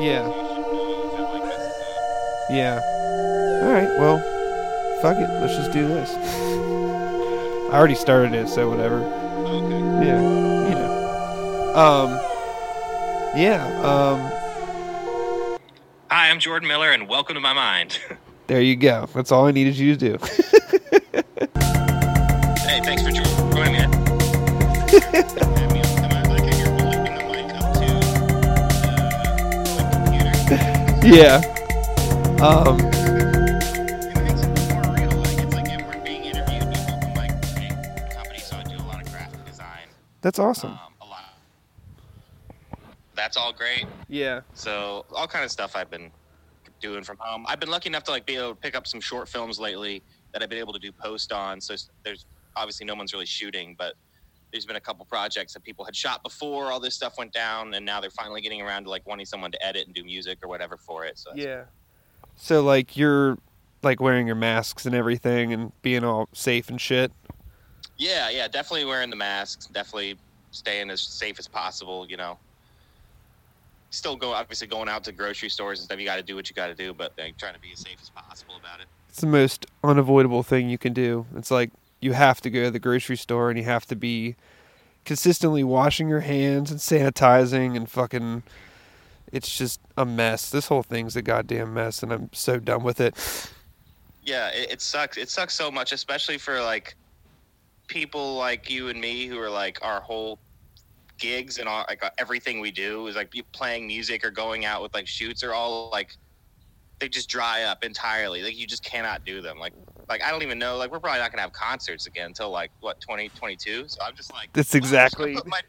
Yeah. If it, like, messes up. Yeah. All right. Well, fuck it. Let's just do this. I already started it, so whatever. Okay. Yeah. You know. Um. Yeah. Um. Hi, I'm Jordan Miller, and welcome to my mind. There you go. That's all I needed you to do. hey, thanks for joining me. Graphic design. That's awesome. Um, a lot. That's all great. Yeah. So all kind of stuff I've been doing from home. I've been lucky enough to like be able to pick up some short films lately that I've been able to do post on. So there's obviously no one's really shooting, but there's been a couple projects that people had shot before all this stuff went down, and now they're finally getting around to like wanting someone to edit and do music or whatever for it. So Yeah. So like you're like wearing your masks and everything and being all safe and shit. yeah, yeah, definitely wearing the masks, definitely staying as safe as possible. You know. Still go obviously going out to grocery stores and stuff. You got to do what you got to do, but like, trying to be as safe as possible about it. It's the most unavoidable thing you can do. It's like you have to go to the grocery store and you have to be consistently washing your hands and sanitizing and fucking it's just a mess. This whole thing's a goddamn mess and I'm so done with it. yeah it, it sucks it sucks so much especially for like people like you and me who are like our whole gigs and all like everything we do is like playing music or going out with like shoots are all like they just dry up entirely like you just cannot do them like like i don't even know like we're probably not gonna have concerts again until like what 2022 so i'm just like That's well, I'm exactly- my-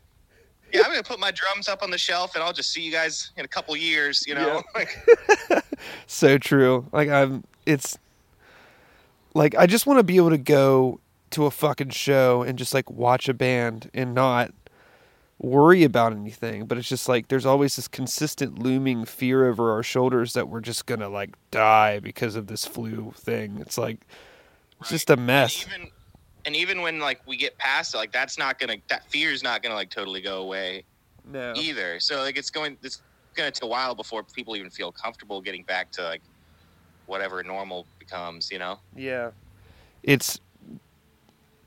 yeah i'm gonna put my drums up on the shelf and i'll just see you guys in a couple years you know like so true. Like I'm it's like I just want to be able to go to a fucking show and just like watch a band and not worry about anything, but it's just like there's always this consistent looming fear over our shoulders that we're just going to like die because of this flu thing. It's like it's just a mess. And even, and even when like we get past it, like that's not gonna that fear's not gonna like totally go away No. either. So like it's going it's gonna take a while before people even feel comfortable getting back to like whatever normal becomes. You know? Yeah. It's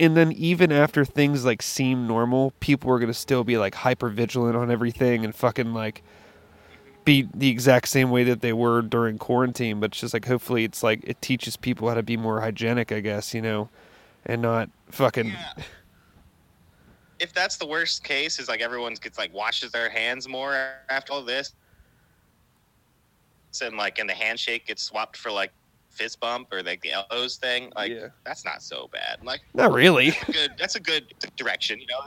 and then even after things like seem normal, people are gonna still be like hyper vigilant on everything and fucking like be the exact same way that they were during quarantine. But it's just like hopefully it's like it teaches people how to be more hygienic, I guess, you know, and not fucking Yeah. If that's the worst case, is like everyone gets like washes their hands more after all this, and like and the handshake gets swapped for like fist bump or like the elbows thing. Like Yeah. that's not so bad. Like not really. good. That's a good direction. You know,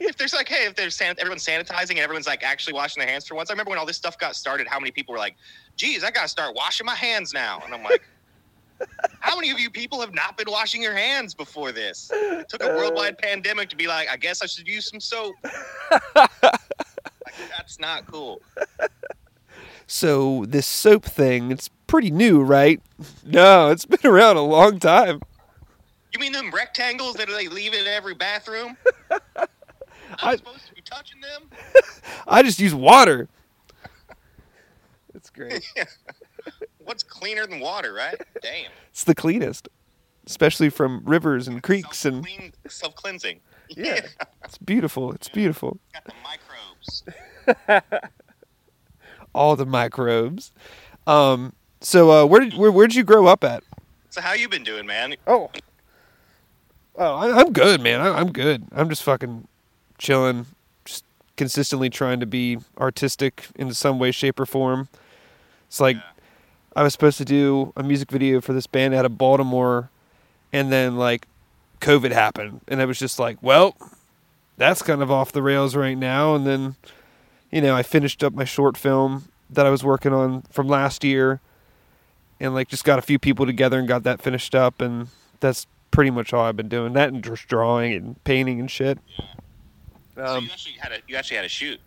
if, there's like, hey, if there's san- everyone's sanitizing and everyone's like actually washing their hands for once. I remember when all this stuff got started. How many people were like, "Geez, I gotta start washing my hands now," and I'm like. How many of you people have not been washing your hands before this? It took a worldwide uh. pandemic to be like, I guess I should use some soap. Like, that's not cool. So this soap thing, it's pretty new, right? No, it's been around a long time. You mean them rectangles that they leave in every bathroom? I'm supposed to be touching them? I just use water. It's great. What's cleaner than water, right? Damn. It's the cleanest, especially from rivers and creeks and Self-clean, self-cleansing. Yeah. it's beautiful. It's beautiful. Got the microbes. All the microbes. Um. So, uh, where did where where'd you grow up at? So how you been doing, man? Oh. Oh, I, I'm good, man. I, I'm good. I'm just fucking chilling, just consistently trying to be artistic in some way, shape, or form. It's like Yeah. I was supposed to do a music video for this band out of Baltimore, and then like COVID happened, and I was just like, well, that's kind of off the rails right now. And then, you know, I finished up my short film that I was working on from last year, and like just got a few people together and got that finished up, and that's pretty much all I've been doing. That and just drawing and painting and shit. So Um, you actually had a you actually had a shoot.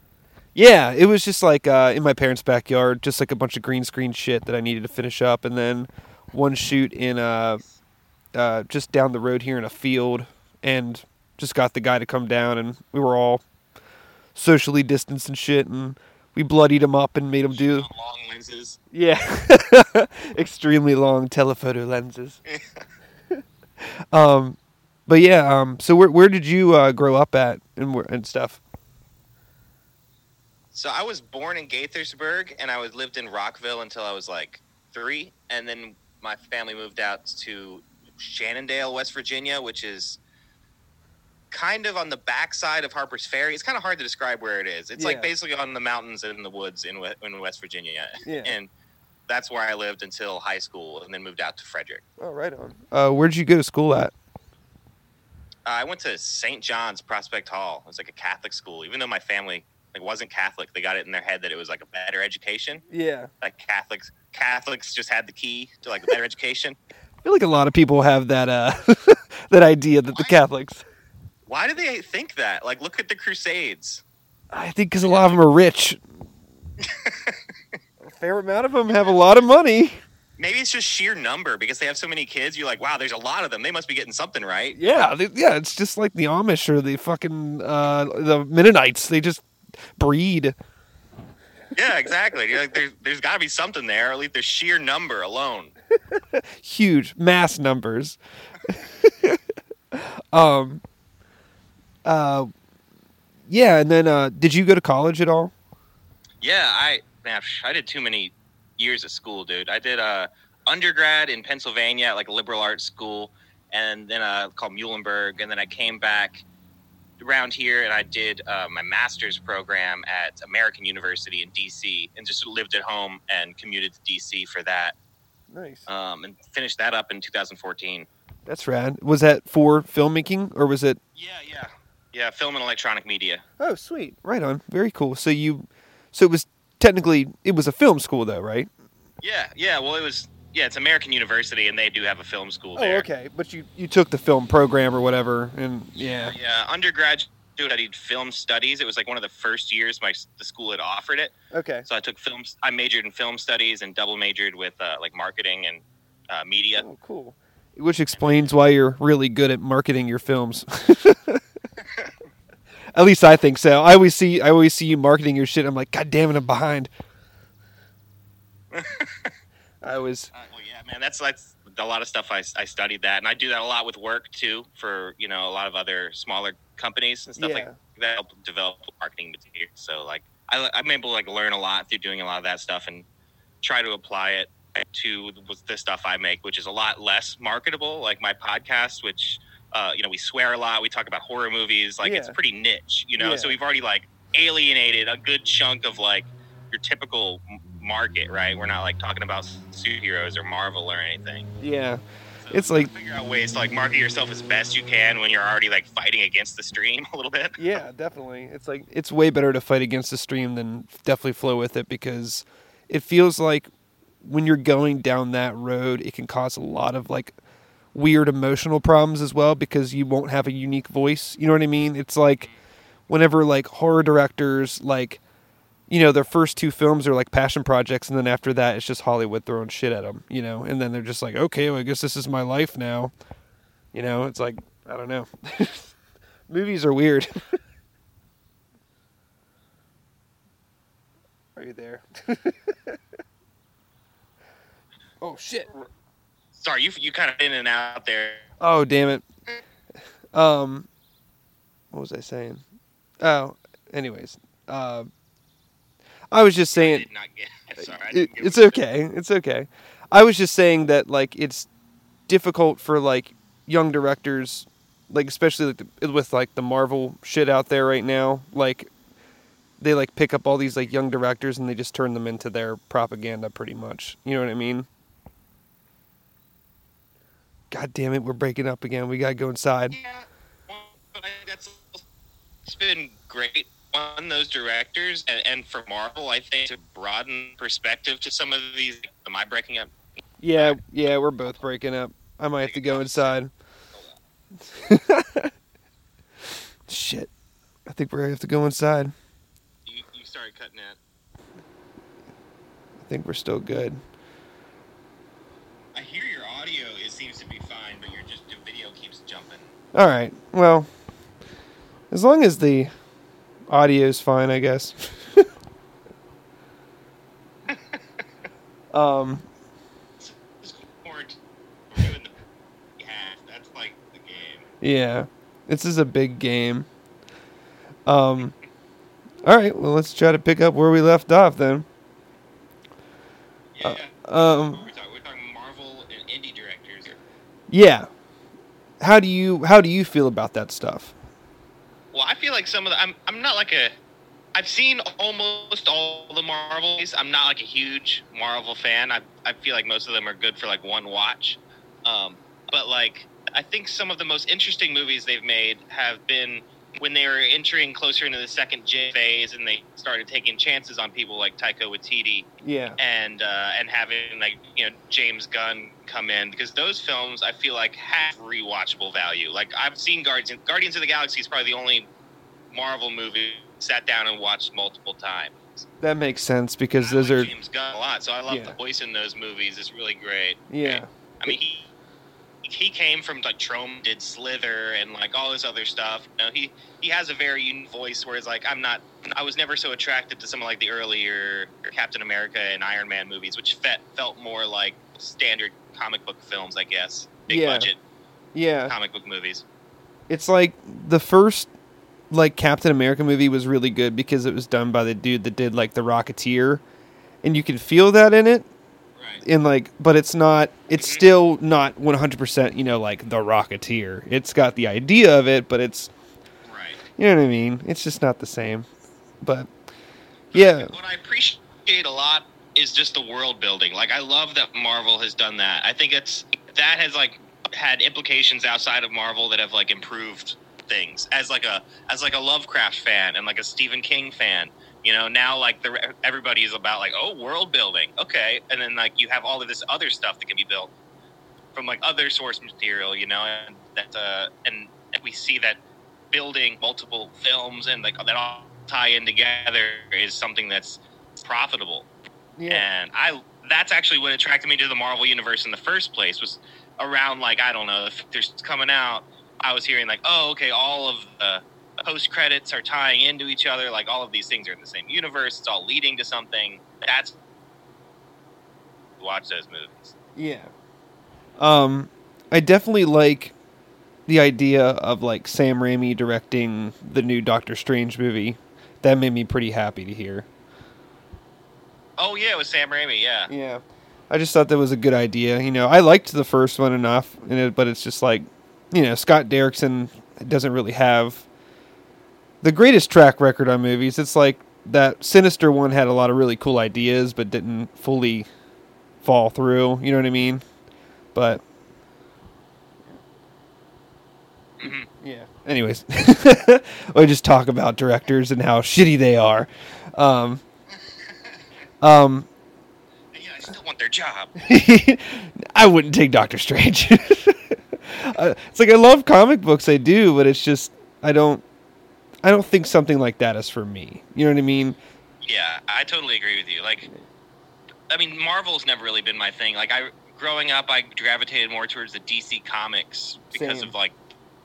yeah, it was just like uh, in my parents' backyard, just like a bunch of green screen shit that I needed to finish up, and then one shoot in a uh, just down the road here in a field, and just got the guy to come down, and we were all socially distanced and shit, and we bloodied him up and made him do long lenses. yeah, extremely long telephoto lenses. um, but yeah, um, so where where did you uh, grow up at and and stuff? So I was born in Gaithersburg, and I was lived in Rockville until I was like three, and then my family moved out to Shannondale, West Virginia, which is kind of on the backside of Harper's Ferry. It's kind of hard to describe where it is. It's Yeah. like basically on the mountains and in the woods in in West Virginia, Yeah. and that's where I lived until high school, and then moved out to Frederick. Oh, right on. Uh, where did you go to school at? Uh, I went to St. John's Prospect Hall. It was like a Catholic school, even though my family like wasn't Catholic. They got it in their head that it was like a better education. Yeah, Like Catholics, Catholics just had the key to like a better education. I feel like a lot of people have that uh, that idea that the Catholics. Why do they think that? Like, look at the Crusades. I think because a lot of them are rich. a fair amount of them have a lot of money. Maybe it's just sheer number because they have so many kids. You're like, wow, there's a lot of them. They must be getting something right. Yeah, they, yeah. It's just like the Amish or the fucking uh, the Mennonites. They just breed. Yeah, exactly. You're like, there's, there's got to be something there. Or at least the sheer number alone. huge mass numbers. um uh yeah, and then uh did you go to college at all? Yeah, I man, I did too many years of school, dude. I did a undergrad in Pennsylvania at like a liberal arts school, and then uh, called Muhlenberg, and then I came back around here and I did uh, my master's program at American University in DC, and just lived at home and commuted to DC for that, Nice. um, and finished that up in 2014. That's rad. Was that for filmmaking or was it Yeah, yeah, yeah. Film and electronic media. Oh, sweet. Right on. Very cool. So you so it was technically it was a film school though, right? Yeah, yeah. Well, it was. Yeah, it's American University, and they do have a film school there. Oh, okay. But you you took the film program or whatever and yeah. Yeah, undergraduate, I did film studies. It was like one of the first years my the school had offered it. Okay. So I took films. I majored in film studies and double majored with uh, like marketing and uh, media. Oh, cool. Which explains why you're really good at marketing your films. at least I think so. I always see I always see you marketing your shit. I'm like, God damn it, I'm behind. I was Uh, well, yeah, man, that's like a lot of stuff. I, I studied that, and I do that a lot with work too for you know a lot of other smaller companies and stuff Yeah. like that. Help develop marketing materials. So like I, I'm able to like learn a lot through doing a lot of that stuff and try to apply it to the stuff I make, which is a lot less marketable. Like my podcast, which uh, you know we swear a lot, we talk about horror movies. Like it's pretty niche, you know. Yeah. So we've already like alienated a good chunk of like your typical market, right? We're not like talking about superheroes or Marvel or anything. yeah. So It's like- figure out ways to like market yourself as best you can when you're already like fighting against the stream a little bit. Yeah, definitely. It's like it's way better to fight against the stream than definitely flow with it because it feels like when you're going down that road, it can cause a lot of like weird emotional problems as well because you won't have a unique voice. You know what I mean? It's like whenever like horror directors like you know their first two films are like passion projects and then after that it's just Hollywood throwing shit at them, you know. And then they're just like, "Okay, well, I guess this is my life now." You know, it's like I don't know. Movies are weird. Are you there? oh shit. Sorry, you you kind of in and out there. Oh damn it. Um what was I saying? Oh, anyways. Uh, I was just I saying did not get. Sorry, I it, it's okay. It's okay. I was just saying that like it's difficult for like young directors, like especially like the, with like the Marvel shit out there right now. Like they like pick up all these like young directors and they just turn them into their propaganda, pretty much. You know what I mean? God damn it, we're breaking up again. We gotta go inside. Yeah, that's it's been great on those directors and, and for Marvel. I think to broaden perspective to some of these. Am I breaking up? Yeah, yeah, we're both breaking up. I might have to go inside. Shit. I think we're gonna have to go inside. You, you started cutting it. I think we're still good. I hear your audio. It seems to be fine, but your just the video keeps jumping. All right. Well, as long as the audio's fine, I guess. Um, Just quarantine. We're doing the half. That's like the game. yeah, this is a big game. Um, all right, well, let's try to pick up where we left off then. Yeah. Um, we're, talking, we're talking Marvel and indie directors. yeah. How do you how do you feel about that stuff? Well, I feel like some of the. I'm. I'm not like a. I've seen almost all the Marvels. I'm not like a huge Marvel fan. I. I feel like most of them are good for like one watch. Um, but like, I think some of the most interesting movies they've made have been when they were entering closer into the second gen phase, and they started taking chances on people like Taika Waititi Yeah. and uh, and having like you know James Gunn come in because those films I feel like have rewatchable value. Like I've seen Guardians Guardians of the Galaxy is probably the only Marvel movie I sat down and watched multiple times. That makes sense because I those like are James Gunn a lot, so I love Yeah. the voice in those movies. It's really great. yeah. I mean he. He came from like Troma did Slither and like all this other stuff. You know, he he has a very unique voice. Whereas like I'm not, I was never so attracted to some of like the earlier Captain America and Iron Man movies, which fe- felt more like standard comic book films, I guess. Big Yeah. budget Yeah. comic book movies. It's like the first like Captain America movie was really good because it was done by the dude that did like the Rocketeer and you can feel that in it Right. and like but it's not it's Mhm. still not 100% you know like the Rocketeer. It's got the idea of it but it's Right. you know what I mean? It's just not the same. But yeah. What I appreciate a lot is just the world building. Like I love that Marvel has done that. I think it's that has like had implications outside of Marvel that have like improved things. As like a as like a Lovecraft fan and like a Stephen King fan, you know, now like the everybody is about like oh world building, okay, and then like you have all of this other stuff that can be built from like other source material, you know, and that uh, and, and we see that building multiple films and like that all tie in together is something that's profitable. Yeah. And I that's actually what attracted me to the Marvel universe in the first place was around like I don't know if there's coming out. I was hearing like oh okay all of the post credits are tying into each other like all of these things are in the same universe. It's all leading to something. That's watch those movies. Yeah. Um, I definitely like the idea of like Sam Raimi directing the new Doctor Strange movie. That made me pretty happy to hear. Oh yeah, it was Sam Raimi. Yeah. Yeah. I just thought that was a good idea. You know, I liked the first one enough, and it, but it's just like, you know, Scott Derrickson doesn't really have the greatest track record on movies. It's like that Sinister one had a lot of really cool ideas, but didn't fully fall through. You know what I mean? But Mhm. yeah. Anyways, we just talk about directors and how shitty they are. Um, um, Yeah, I still want their job. I wouldn't take Doctor Strange. Uh, it's like I love comic books, I do, but it's just I don't, I don't think something like that is for me. You know what I mean? Yeah, I totally agree with you. Like, I mean, Marvel's never really been my thing. Like, I growing up, I gravitated more towards the DC comics because Same. of like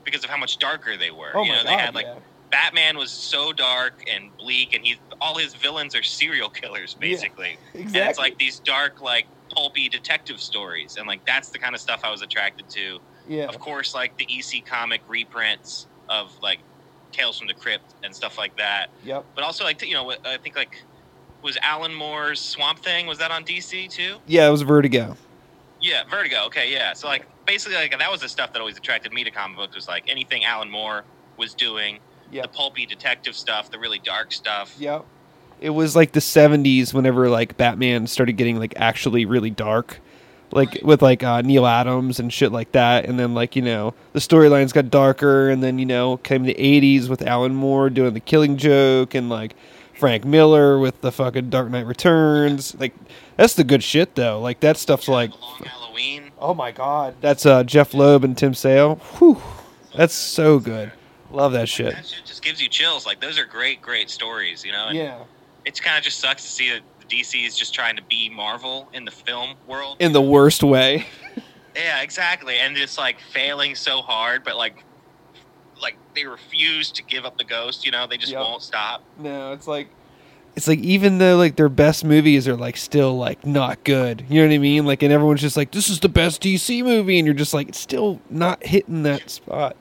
because of how much darker they were. Oh you my know, god! they had like yeah. Batman was so dark and bleak, and he's all his villains are serial killers Yeah, basically. exactly. And it's like these dark, like pulpy detective stories, and like that's the kind of stuff I was attracted to. yeah, Of course, like the EC comic reprints of like Tales from the Crypt and stuff like that. yep. But also, like you know, I think like was Alan Moore's Swamp Thing was that on DC too? Yeah, it was Vertigo. Yeah, Vertigo. Okay, yeah. So like basically, like that was the stuff that always attracted me to comic books was like anything Alan Moore was doing, Yep. the pulpy detective stuff, the really dark stuff. Yep. It was like the '70s whenever like Batman started getting like actually really dark, like Right. with like uh, Neal Adams and shit like that. And then like you know the storylines got darker, and then you know came the '80s with Alan Moore doing the Killing Joke and like Frank Miller with the fucking Dark Knight Returns. Like that's the good shit though. Like that stuff's like Long Halloween. oh my god. That's uh, Jeph Loeb and Tim Sale. Whew, that's so good. Love that shit. That shit just gives you chills. Like those are great, great stories. You know, and Yeah. it's kind of just sucks to see that DC is just trying to be Marvel in the film world. In the worst way. Yeah, exactly. And it's like failing so hard, but like, like they refuse to give up the ghost. You know, they just Yep. won't stop. No, it's like it's like even though like their best movies are like still like not good. You know what I mean? Like and everyone's just like this is the best DC movie and you're just like it's still not hitting that spot.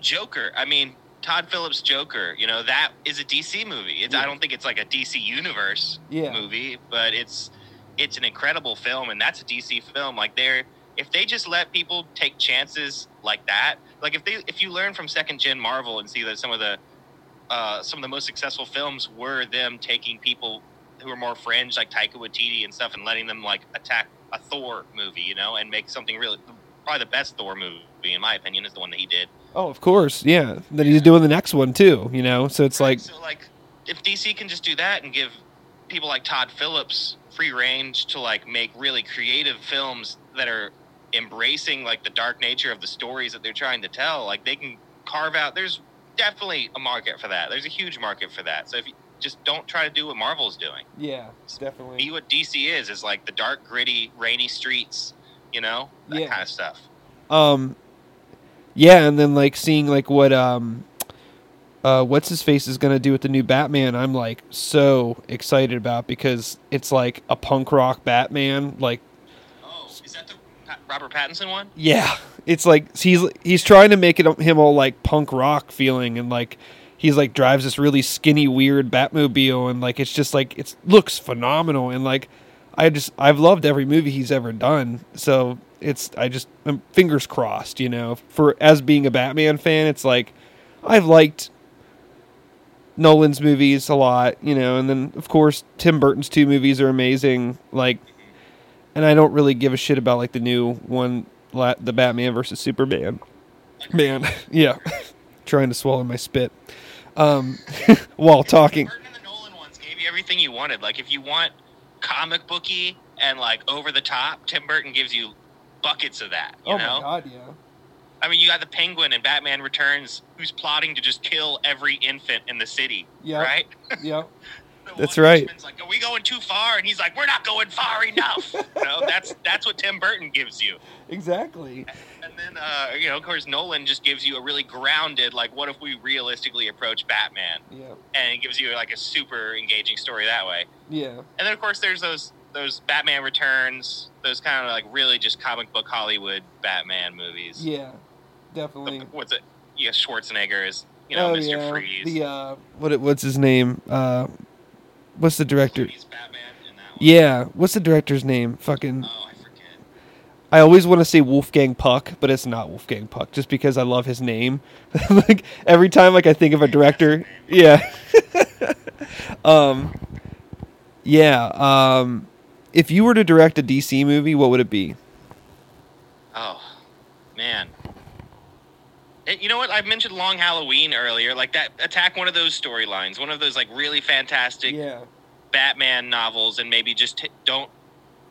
Joker, I mean, Todd Phillips Joker, you know, that is a DC movie. It's, Yeah. I don't think it's like a DC universe Yeah. movie, but it's it's an incredible film and that's a DC film. Like they're if they just let people take chances like that, like if they if you learn from second gen Marvel and see that some of the uh, some of the most successful films were them taking people who are more fringe like Taika Waititi and stuff and letting them like attack a Thor movie, you know, and make something really probably the best Thor movie in my opinion is the one that he did. Oh, of course. Yeah. Then he's doing the next one too, you know. So it's like so like if DC can just do that and give people like Todd Phillips free range to like make really creative films that are embracing like the dark nature of the stories that they're trying to tell, like they can carve out there's definitely a market for that. There's a huge market for that. So if you just don't try to do what Marvel's doing. yeah, it's definitely. Be what DC is is like the dark, gritty, rainy streets, you know? That Yeah. kind of stuff. Um, yeah, and then like seeing like what um, uh, what's his face is gonna do with the new Batman. I'm like so excited about because it's like a punk rock Batman. Like, Oh, is that the Pa- Robert Pattinson one? yeah, it's like he's he's trying to make it him all like punk rock feeling and like. He's like drives this really skinny, weird Batmobile, and like it's just like it looks phenomenal, and like I just I've loved every movie he's ever done. So it's I just I'm fingers crossed, you know. For as being a Batman fan, it's like I've liked Nolan's movies a lot, you know, and then of course Tim Burton's two movies are amazing. Like, and I don't really give a shit about like the new one, the Batman versus Superman. Man, yeah, trying to swallow my spit um, while talking. Burton and the Nolan ones gave you everything you wanted. Like if you want comic booky and like over the top, Tim Burton gives you buckets of that. You oh know, god, yeah. I mean, you got the Penguin and Batman Returns, who's plotting to just kill every infant in the city. Yeah. Right. Yeah. The That's right. Like, are we going too far? And he's like, we're not going far enough. you know, that's that's what Tim Burton gives you. Exactly. And then, uh, you know, of course, Nolan just gives you a really grounded, like, what if we realistically approach Batman? Yeah. And it gives you like a super engaging story that way. Yeah. And then of course there's those those Batman Returns, those kind of like really just comic book Hollywood Batman movies. Yeah. Definitely. What's it? Yeah, Schwarzenegger is you know oh Mr. yeah. Freeze. The uh, what? it- What's his name? Uh, what's the director? He's Batman in that one. Yeah. What's the director's name? Fucking. Oh, I forget. I always want to say Wolfgang Puck, but it's not Wolfgang Puck, just because I love his name. like every time, like I think of a director, yeah, um, yeah. Um, if you were to direct a DC movie, what would it be? Oh, man. You know what? I mentioned Long Halloween earlier. Like that, attack one of those storylines, one of those like really fantastic Yeah, Batman novels, and maybe just t- don't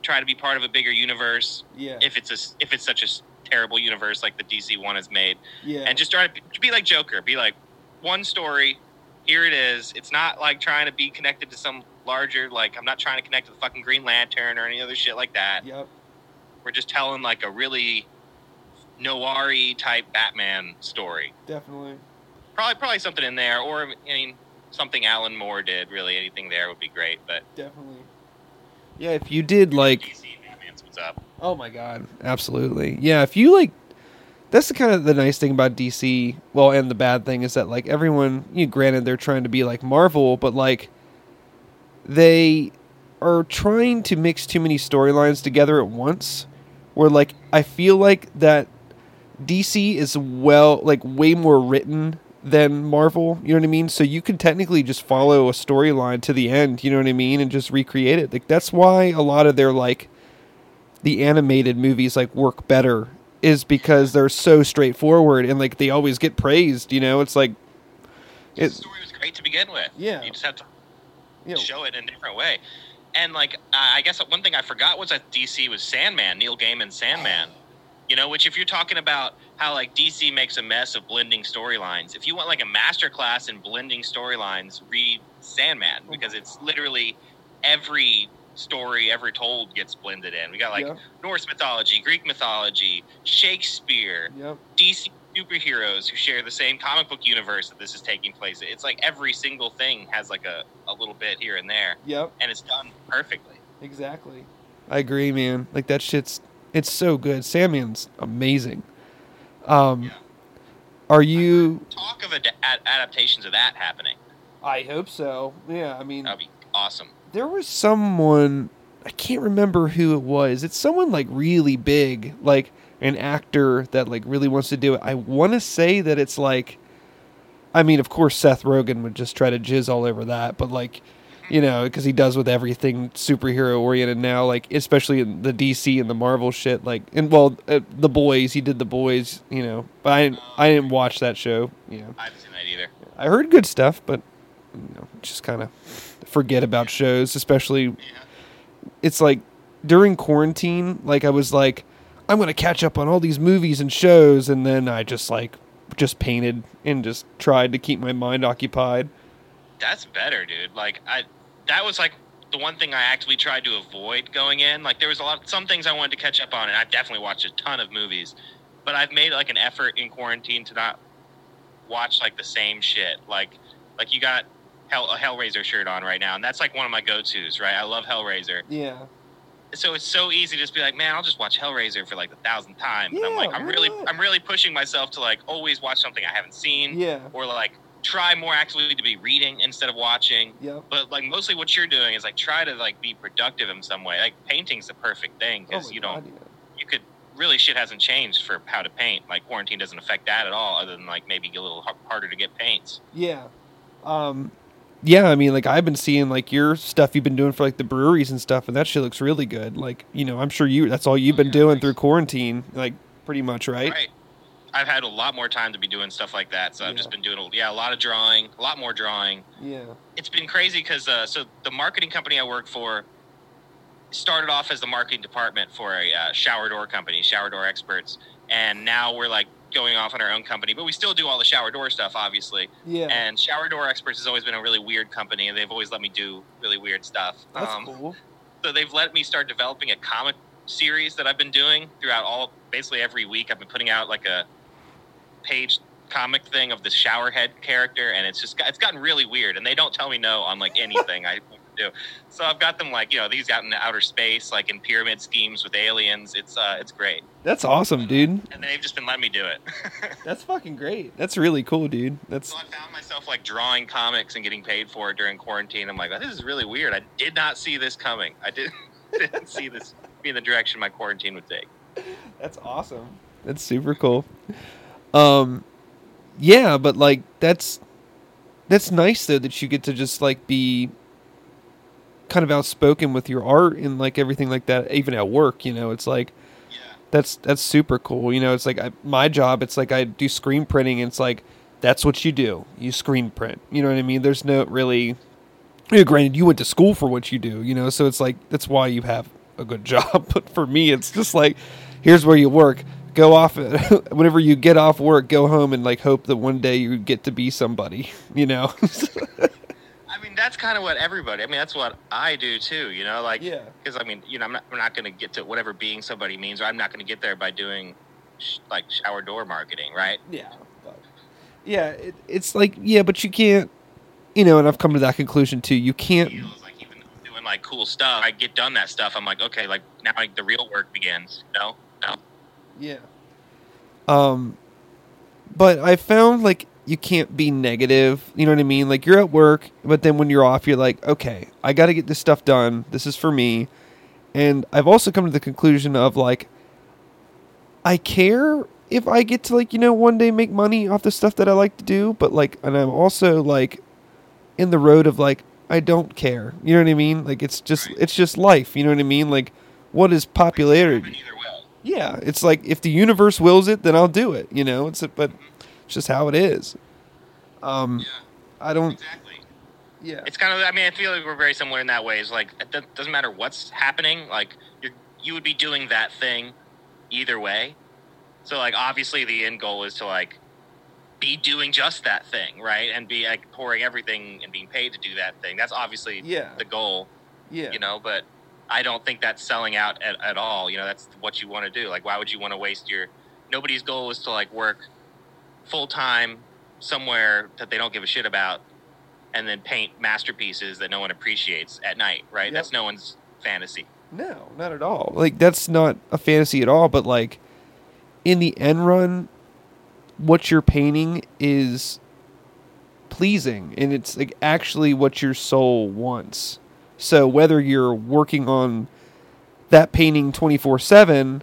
try to be part of a bigger universe yeah, if it's a if it's such a terrible universe like the DC one has made. yeah, and just try to be, be like Joker. Be like one story. Here it is. It's not like trying to be connected to some larger. Like I'm not trying to connect to the fucking Green Lantern or any other shit like that. yep, We're just telling like a really noir type Batman story. definitely. Probably probably something in there, or I mean something Alan Moore did. Really, anything there would be great. But Definitely. Yeah, if you did like DC Batman's what's up. Oh my god, absolutely. Yeah, if you like that's the kind of the nice thing about DC, well, and the bad thing is that like everyone, you know, granted they're trying to be like Marvel, but like they are trying to mix too many storylines together at once where like I feel like that DC is well like way more written than Marvel, you know what I mean? So you can technically just follow a storyline to the end, you know what I mean, and just recreate it. Like that's why a lot of their like the animated movies like work better is because they're so straightforward and like they always get praised, you know? It's like the story was great to begin with. Yeah. you just have to you know, show it in a different way. And like, I guess one thing I forgot was that DC was Sandman, Neil Gaiman Sandman. You know, which if you're talking about how like DC makes a mess of blending storylines, if you want like a master class in blending storylines, read Sandman mm-hmm. because it's literally every story ever told gets blended in. We got like yeah, Norse mythology, Greek mythology, Shakespeare, yep, DC superheroes who share the same comic book universe that this is taking place. It's like every single thing has like a, a little bit here and there, Yep. and it's done perfectly. Exactly. I agree, man. Like that shit's it's so good. Sandman's amazing. Um Yeah. are you Talk of ad- ad- adaptations of that happening. I hope so. Yeah, I mean That'd be awesome. there was someone I can't remember who it was. It's someone like really big, like an actor that like really wants to do it. I want to say that it's like I mean, of course Seth Rogen would just try to jizz all over that, but like you know, because he does with everything superhero oriented now, like especially in the DC and the Marvel shit. Like, and well, uh, the boys, he did the boys, you know. But I didn't, I didn't watch that show. You know, I haven't seen that either. I heard good stuff, but you know, just kind of forget about shows. Especially, Yeah. it's like during quarantine, like I was like, I'm gonna catch up on all these movies and shows, and then I just like just painted and just tried to keep my mind occupied. That's better, dude. Like I, that was like the one thing I actually tried to avoid going in. Like there was a lot, some things I wanted to catch up on, and I've definitely watched a ton of movies, but I've made like an effort in quarantine to not watch like the same shit. Like, like you got Hell, a Hellraiser shirt on right now, and that's like one of my go tos, right? I love Hellraiser, Yeah, so it's so easy to just be like, man, I'll just watch Hellraiser for like the thousandth time. and I'm like, I'm really, not? I'm really pushing myself to like always watch something I haven't seen, yeah, or like try more actually to be reading instead of watching Yeah. but like mostly what you're doing is like try to like be productive in some way like painting's the perfect thing because Oh you don't God, you could really shit hasn't changed for how to paint like quarantine doesn't affect that at all other than like maybe a little harder to get paints Yeah. Um yeah, I mean like I've been seeing like your stuff you've been doing for like the breweries and stuff and that shit looks really good. Like, you know, I'm sure you that's all you've been yeah, doing thanks. through quarantine, like pretty much, right? right i've had a lot more time to be doing stuff like that so i've just been doing a, yeah a lot of drawing a lot more drawing Yeah. it's been crazy because uh, so the marketing company I work for started off as the marketing department for a uh, shower door company, Shower Door Experts, and now we're like going off on our own company, but we still do all the shower door stuff, obviously. Yeah. And Shower Door Experts has always been a really weird company, and they've always let me do really weird stuff. that's Um, cool. So they've let me start developing a comic series that I've been doing throughout all basically every week. I've been putting out like a page comic thing of the showerhead character, and it's just got- it's gotten really weird. And they don't tell me no on like anything I do. So I've got them like you know these out in outer space, like in pyramid schemes with aliens. It's uh it's great, That's awesome, dude. and they've just been letting me do it. That's fucking great. That's really cool, dude. That's So I found myself like drawing comics and getting paid for it during quarantine. I'm like, this is really weird. I did not see this coming. I didn't, didn't see this being the direction my quarantine would take. that's awesome. That's super cool. Um yeah, but like that's that's nice though that you get to just like be kind of outspoken with your art and like everything like that even at work, you know. It's like Yeah. that's that's super cool. You know, it's like I, my job. It's like I do screen printing. And it's like that's what you do. You screen print. You know what I mean? There's no really. Yeah, granted, you went to school for what you do. You know, so it's like that's why you have a good job. But for me, it's just like here's where you work. Go off whenever you get off work. Go home and like hope that one day you get to be somebody. You know. I mean, that's kind of what everybody. I mean, that's what I do too. You know, like Yeah. because I mean, you know, I'm not, I'm not going to get to whatever being somebody means, or I'm not going to get there by doing sh- like shower door marketing, right? Yeah. But, yeah, it, it's like yeah, but you can't. You know, and I've come to that conclusion too. You can't. Like even doing like cool stuff, I get done that stuff. I'm like, okay, like now like the real work begins. No, no. Yeah. Um, but I found like you can't be negative. You know what I mean? Like you're at work, but then when you're off, you're like, okay, I got to get this stuff done. This is for me. And I've also come to the conclusion of like, I care if I get to like you know one day make money off the stuff that I like to do, but like, and I'm also like in the road of like I don't care. You know what I mean? Like it's just Right. it's just life. You know what I mean? Like what is popularity? Happen either way. Yeah, it's like if the universe wills it, then I'll do it. You know, it's a, but it's just how it is. Um, Yeah, I don't. exactly. Yeah, It's kind of. I mean, I feel like we're very similar in that way. It's like it doesn't matter what's happening. Like you, you would be doing that thing either way. So like, obviously, the end goal is to like be doing just that thing, right? And be like pouring everything and being paid to do that thing. That's obviously yeah, the goal, yeah, you know. But I don't think that's selling out at, at all. You know, that's what you want to do. Like, why would you want to waste your? Nobody's goal is to like work full time somewhere that they don't give a shit about, and then paint masterpieces that no one appreciates at night. Right? Yep. That's no one's fantasy. No, not at all. Like that's not a fantasy at all. But like in the end run, what you're painting is pleasing, and it's like actually what your soul wants. So whether you're working on that painting twenty four seven,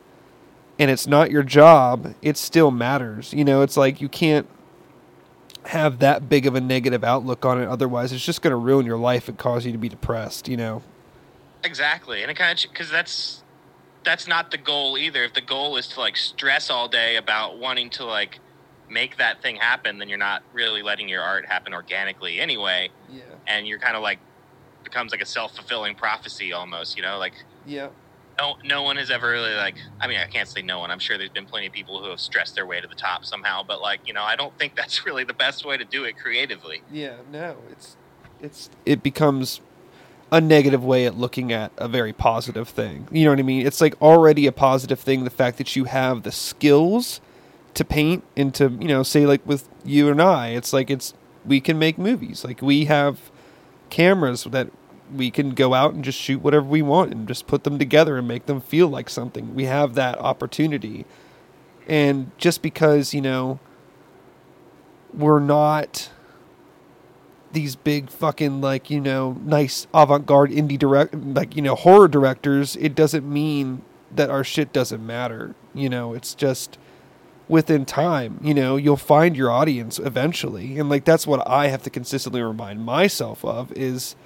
and it's not your job, it still matters. You know, it's like you can't have that big of a negative outlook on it. Otherwise, it's just going to ruin your life and cause you to be depressed. You know. Exactly, and it kind of because that's that's not the goal either. If the goal is to like stress all day about wanting to like make that thing happen, then you're not really letting your art happen organically anyway, Yeah. and you're kind of like becomes like a self fulfilling prophecy almost. You know, like Yeah. no no one has ever really like. I mean, I can't say no one. I'm sure there's been plenty of people who have stressed their way to the top somehow, but like you know, I don't think that's really the best way to do it creatively. Yeah, no, it's it's it becomes a negative way at looking at a very positive thing. You know what I mean? It's like already a positive thing the fact that you have the skills to paint and to, you know, say like with you and I, it's like it's we can make movies. Like we have cameras that we can go out and just shoot whatever we want and just put them together and make them feel like something. We have that opportunity. And just because, you know, we're not these big fucking like you know nice avant-garde indie direct like you know horror directors it doesn't mean that our shit doesn't matter you know it's just within time you know you'll find your audience eventually and like that's what i have to consistently remind myself of is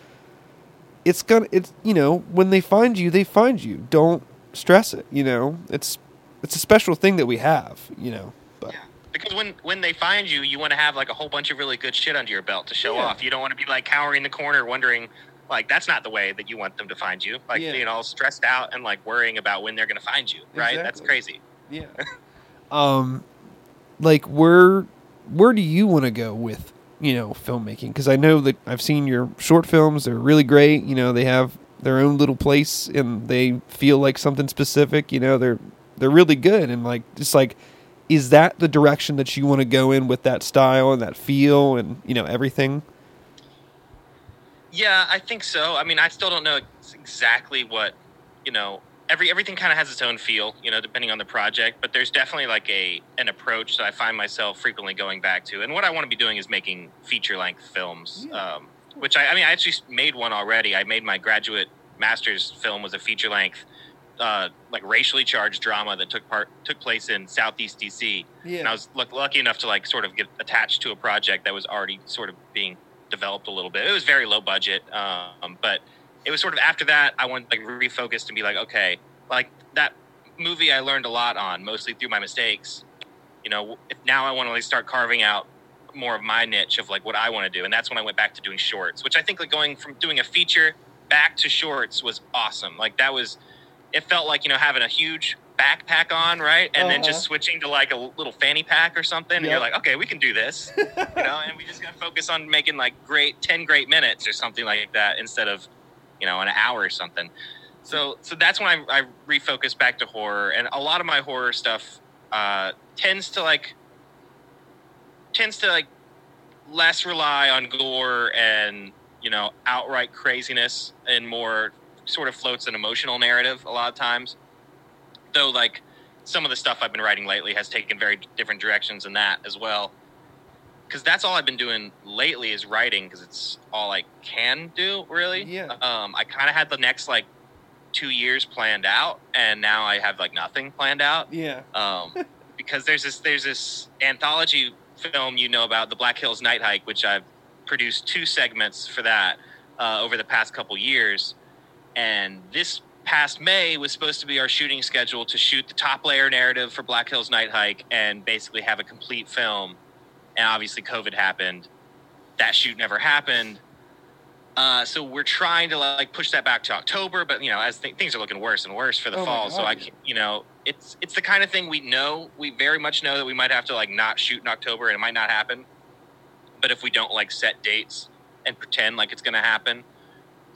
it's gonna it's you know when they find you they find you don't stress it you know it's it's a special thing that we have you know but Because when when they find you, you want to have like a whole bunch of really good shit under your belt to show Yeah. off. You don't want to be like cowering in the corner wondering like that's not the way that you want them to find you. Like Yeah. you know, stressed out and like worrying about when they're to find you. Right? That's crazy. Yeah. um, like where where do you want to go with you know filmmaking? Because I know that I've seen your short films; they're really great. You know, they have their own little place and they feel like something specific. You know, they're they're really good and like just like. Is that the direction that you want to go in with that style and that feel and you know everything? Yeah, I think so. I mean, I still don't know exactly what you know. Every everything kind of has its own feel, you know, depending on the project. But there's definitely like a an approach that I find myself frequently going back to. And what I want to be doing is making feature length films. Yeah. Um, which I, I mean, I actually made one already. I made my graduate master's film was a feature length, uh, like racially charged drama that took part took place in Southeast DC Yeah. and I was luck- lucky enough to like sort of get attached to a project that was already sort of being developed a little bit. It was very low budget, um, but it was sort of after that I wanted like refocused and be like, okay, like that movie I learned a lot on, mostly through my mistakes. You know, if now I want to like start carving out more of my niche of like what I want to do, and that's when I went back to doing shorts, which I think like going from doing a feature back to shorts was awesome. Like that was, it felt like you know having a huge backpack on, right, and then Uh-huh. just switching to like a little fanny pack or something, and you're like, okay, we can do this, you know, and we just got to focus on making like great ten great minutes or something like that instead of you know an hour or something. So so that's when I, I refocused back to horror, and a lot of my horror stuff uh, tends to like tends to like less rely on gore and you know outright craziness and more sort of floats an emotional narrative a lot of times though like some of the stuff i've been writing lately has taken very different directions in that as well because that's all i've been doing lately is writing because it's all i can do really Yeah. um, i kind of had the next like two years planned out and now i have like nothing planned out Yeah. um, because there's this there's this anthology film you know about the Black Hills Night Hike, which I've produced two segments for that uh, over the past couple years, and this past May was supposed to be our shooting schedule to shoot the top layer narrative for Black Hills Night Hike and basically have a complete film, and obviously COVID happened, that shoot never happened. Uh, so we're trying to like push that back to October, but you know, as th- things are looking worse and worse for the Oh fall, so I, you know, it's it's the kind of thing we know. We very much know that we might have to like not shoot in October, and it might not happen. But if we don't like set dates and pretend like it's going to happen,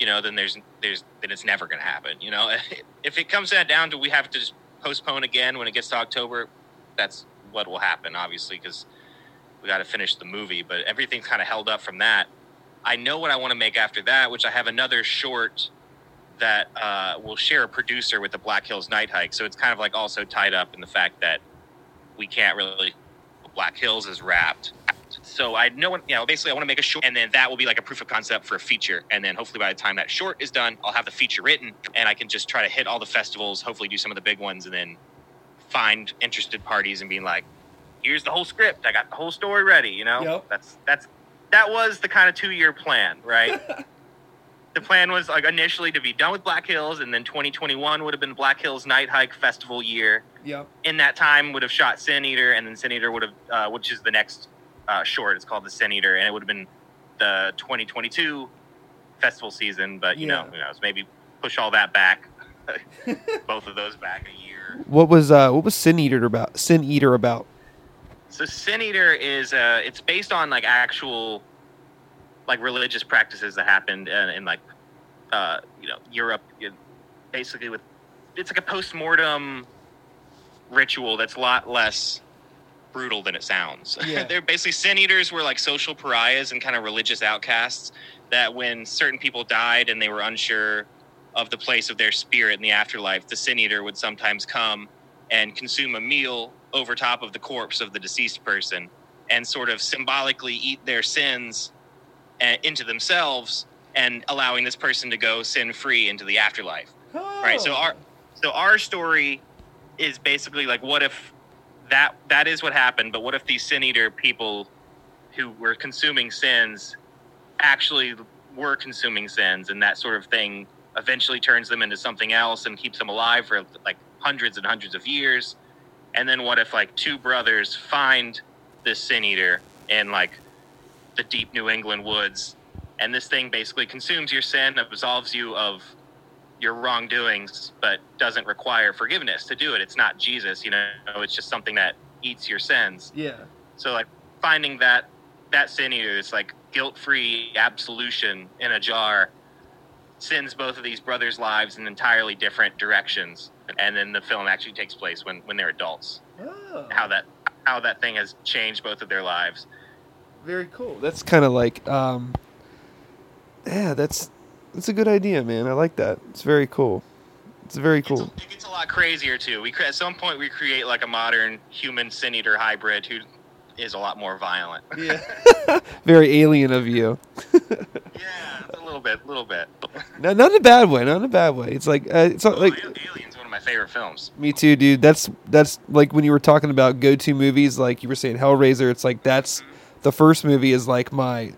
you know, then there's there's then it's never going to happen. You know, if it comes that down to we have to just postpone again when it gets to October, that's what will happen, obviously, because we got to finish the movie. But everything's kind of held up from that. I know what I want to make after that, which I have another short that uh, will share a producer with the Black Hills Night Hike. So it's kind of like also tied up in the fact that we can't really Black Hills is wrapped. So I know, you know, basically I want to make a short, and then that will be like a proof of concept for a feature. And then hopefully by the time that short is done, I'll have the feature written, and I can just try to hit all the festivals, hopefully do some of the big ones, and then find interested parties and being like, "Here's the whole script. I got the whole story ready." You know, Yep. that's that's that was the kind of two year plan, right? the plan was like initially to be done with Black Hills, and then 2021 would have been Black Hills Night Hike Festival year Yep. in that time would have shot Sin Eater, and then Sin Eater would have, uh, which is the next uh, short. It's called the Sin Eater, and it would have been the 2022 festival season. But you know, who knows? Maybe push all that back, both of those back a year. What was uh what was Sin Eater about? Sin Eater about? So Sin Eater is uh, it's based on like actual like religious practices that happened in, in like uh, you know Europe, basically with it's like a post mortem ritual that's a lot less brutal than it sounds. Yeah. They're basically sin eaters were like social pariahs and kind of religious outcasts that when certain people died and they were unsure of the place of their spirit in the afterlife, the sin eater would sometimes come and consume a meal over top of the corpse of the deceased person and sort of symbolically eat their sins uh, into themselves and allowing this person to go sin free into the afterlife. Right so our so our story is basically like what if that that is what happened but what if these sin eater people who were consuming sins actually were consuming sins and that sort of thing eventually turns them into something else and keeps them alive for like hundreds and hundreds of years and then what if like two brothers find this sin eater in like the deep new england woods and this thing basically consumes your sin absolves you of your wrongdoings, but doesn't require forgiveness to do it. It's not Jesus, you know. It's just something that eats your sins. Yeah. So like finding that that sin eater, it's like guilt-free absolution in a jar, sends both of these brothers' lives in entirely different directions. And then the film actually takes place when when they're adults. Oh. How that how that thing has changed both of their lives. Very cool. That's kind of like, um, yeah, that's that's a good idea, man. I like that. It's very cool. It's very It gets, cool. a, it gets a lot crazier too. We at some point we create like a modern human sin eater hybrid who is a lot more violent. Yeah. very alien of you. Yeah, a little bit, a little bit. No, not in a bad way. Not in a bad way. It's like uh, it's not like Al- Alien's one of my favorite films. me too, dude. That's that's like when you were talking about go-to movies, like you were saying Hellraiser. It's like that's the first movie is like my.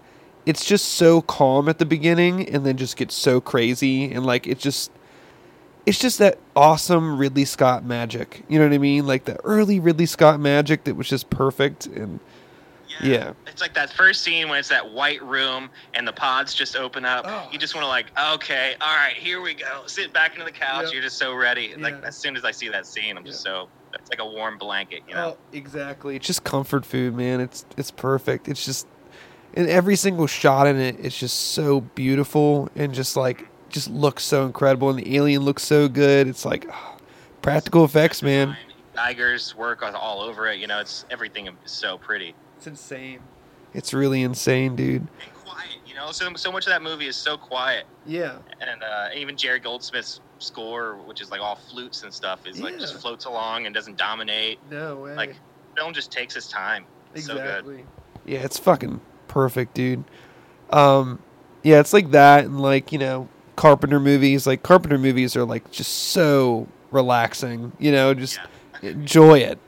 It's just so calm at the beginning, and then just gets so crazy, and like it's just. It's just that awesome Ridley Scott magic. You know what I mean? Like the early Ridley Scott magic that was just perfect and Yeah. It's like that first scene when it's that white room and the pods just open up. Oh. You just want to like, okay, all right, here we go. Sit back into the couch. Yep. You're just so ready. Like as soon as I see that scene, I'm just so. It's like a warm blanket, you know. Oh, exactly. It's just comfort food, man. It's it's perfect. It's just and every single shot in it it's just so beautiful and just like just looks so incredible and the alien looks so good. It's like ah, practical effects, man. Giger's work all over it. You know, it's everything is so pretty It's insane. It's really insane, dude. and quiet. You know, so so much of that movie is so quiet. Yeah. and uh, even Jerry Goldsmith's score, which is like all flutes and stuff, is like just floats along and doesn't dominate. No way. Like film just takes its time. It's so good. Yeah, it's fucking perfect, dude. Um yeah, it's like that and like, you know, Carpenter movies. Like Carpenter movies are like just so relaxing, you know, just Yeah. enjoy it.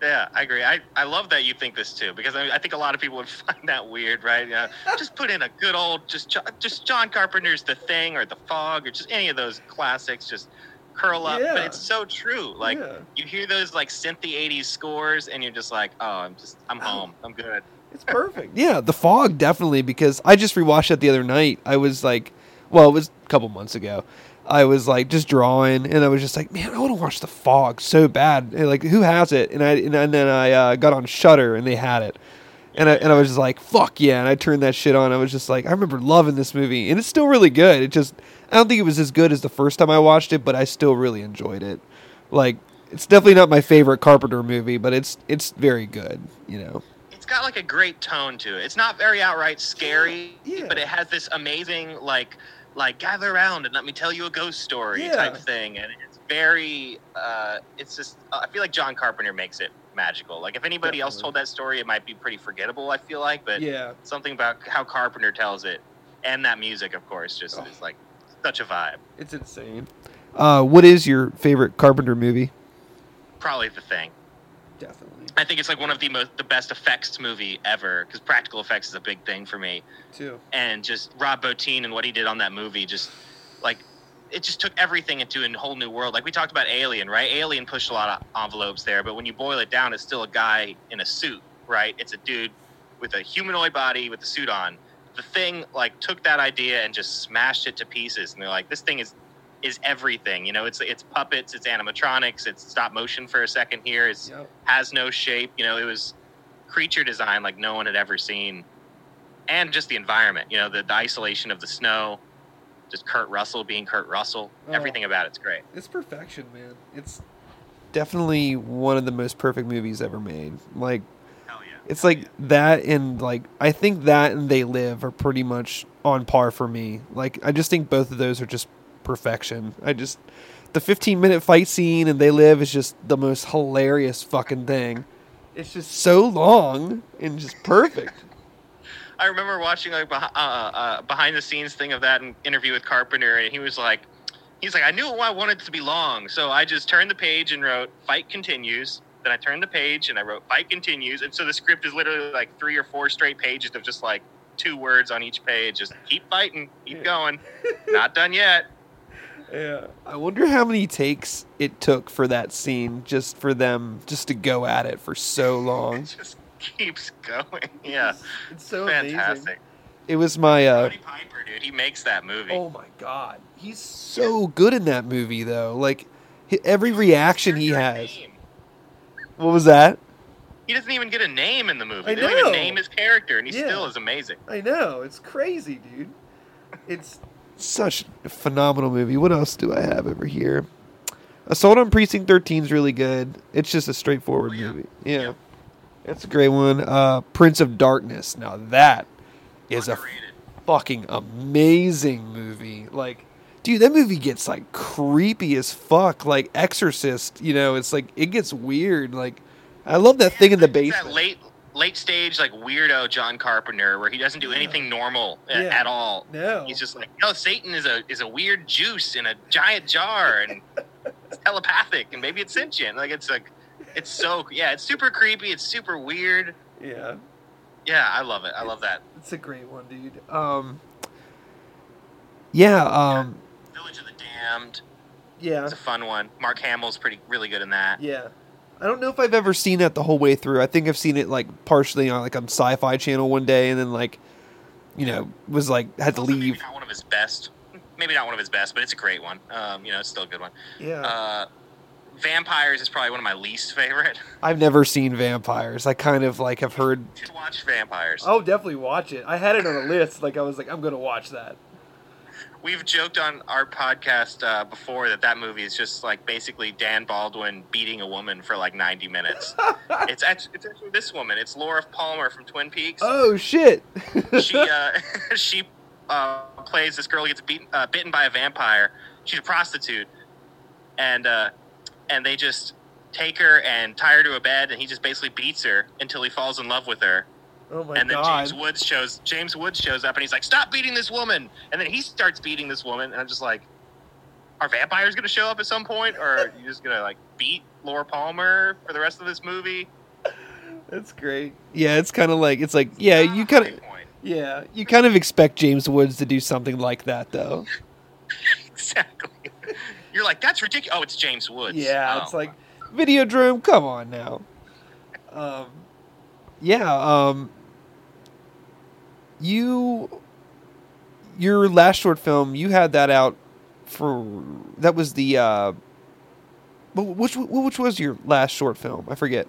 Yeah, I agree. I, I love that you think this too because I, I think a lot of people would find that weird, right? You know, just put in a good old just just John Carpenter's The Thing or The Fog or just any of those classics. Just curl up, Yeah. but it's so true. Like Yeah. you hear those like synthy '80s scores, and you're just like, oh, I'm just I'm home. I'm good. It's perfect. Yeah, The Fog definitely because I just rewatched it the other night. I was like, well, it was a couple months ago. I was like just drawing, and I was just like, man, I want to watch The Fog so bad. And, like, who has it? And I and, and then I uh, got on Shudder, and they had it. And I, and I was just like, fuck yeah. And I turned that shit on. I was just like, I remember loving this movie. And it's still really good. It just, I don't think it was as good as the first time I watched it, but I still really enjoyed it. Like, it's definitely not my favorite Carpenter movie, but it's it's very good, you know. It's got like a great tone to it. It's not very outright scary, Yeah. but it has this amazing like like gather around and let me tell you a ghost story Yeah. type thing, and it's very. Uh, it's just I feel like John Carpenter makes it magical. Like if anybody else told that story, it might be pretty forgettable. I feel like, but yeah. something about how Carpenter tells it, and that music, of course, just Oh. is like such a vibe. It's insane. Uh, what is your favorite Carpenter movie? Probably the thing. I think it's like one of the most the best effects movie ever because practical effects is a big thing for me. Too. and just Rob Bottin and what he did on that movie just like it just took everything into a whole new world. Like we talked about Alien, right? Alien pushed a lot of envelopes there, but when you boil it down, it's still a guy in a suit, right? It's a dude with a humanoid body with a suit on. The thing like took that idea and just smashed it to pieces, and they're like, this thing is is everything. You know, it's it's puppets, it's animatronics, it's stop motion for a second here. It's Yep. has no shape. You know, it was creature design like no one had ever seen, and just the environment. You know, the, the isolation of the snow, just Kurt Russell being Kurt Russell. Oh. Everything about it's great. It's perfection, man. It's definitely one of the most perfect movies ever made. Like yeah! it's like that and like I think that and They Live are pretty much on par for me. Like I just think both of those are just perfection. I just the 15 minute fight scene and They Live is just the most hilarious fucking thing. It's just so long and just perfect. I remember watching like beh- uh, uh, behind the scenes thing of that interview with Carpenter, and he was like, he's like, I knew I wanted it to be long, so I just turned the page and wrote "Fight continues." Then I turned the page and I wrote "Fight continues," and so the script is literally like three or four straight pages of just like two words on each page. Just keep fighting, keep going, not done yet. Yeah. I wonder how many takes it took for that scene just for them just to go at it for so long. It just keeps going. Yeah, It's so fantastic. It was my uh Roddy Piper, dude, he makes that movie. Oh my god. He's so good in that movie though. Like every reaction he has. Name. What was that? He doesn't even get a name in the movie. I they don't know. even name his character, and he Yeah. still is amazing. I know. It's crazy, dude. It's such a phenomenal movie. What else do I have over here? Assault on Precinct 13 is really good. It's just a straightforward Oh, yeah. movie. Yeah. Yeah. That's a great one. Uh Prince of Darkness. Now that is a fucking amazing movie. Like, dude, that movie gets like creepy as fuck. Like Exorcist, you know, it's like it gets weird. Like, I love that thing in the basement. Late, late stage like weirdo John Carpenter, where he doesn't do anything normal Yeah. at all. no, He's just like, no, Satan is a is a weird juice in a giant jar, and it's telepathic, and maybe it's sentient. Like it's like, it's so yeah, it's super creepy. It's super weird. yeah, Yeah, I love it. I love that. it's a great one, dude. Um, yeah, um, Village of the Damned. yeah, It's a fun one. Mark Hamill's pretty really good in that. yeah. I don't know if I've ever seen that the whole way through. I think I've seen it like partially on like on Sci-Fi Channel one day, and then like, you know, was like had to leave. Maybe not one of his best. Maybe not one of his best, but it's a great one. Um, you know, it's still a good one. Yeah, Uh, Vampires is probably one of my least favorite. I've never seen Vampires. I kind of like have heard You should watch Vampires. I'll definitely watch it. I had it on a list. Like I was like, I'm gonna watch that. We've joked on our podcast uh, before that that movie is just like basically Dan Baldwin beating a woman for like 90 minutes. it's, actually, it's actually this woman. It's Laura Palmer from Twin Peaks. Oh shit! she uh, she uh, plays this girl who gets beaten, uh, bitten by a vampire. She's a prostitute, and uh, and they just take her and tie her to a bed, and he just basically beats her until he falls in love with her. Oh my and then god! James Woods shows James Woods shows up, and he's like, "Stop beating this woman!" And then he starts beating this woman, and I'm just like, "Are vampires going to show up at some point, or are you just going to like beat Laura Palmer for the rest of this movie?" That's great. Yeah, it's kind of like it's like yeah, you kind of yeah, you kind of expect James Woods to do something like that though. exactly. You're like, "That's ridiculous." Oh, it's James Woods. Yeah, Oh. it's like Videodrome. Come on now. Um, yeah. Um, you your last short film you had that out for that was the uh, which which was your last short film? I forget.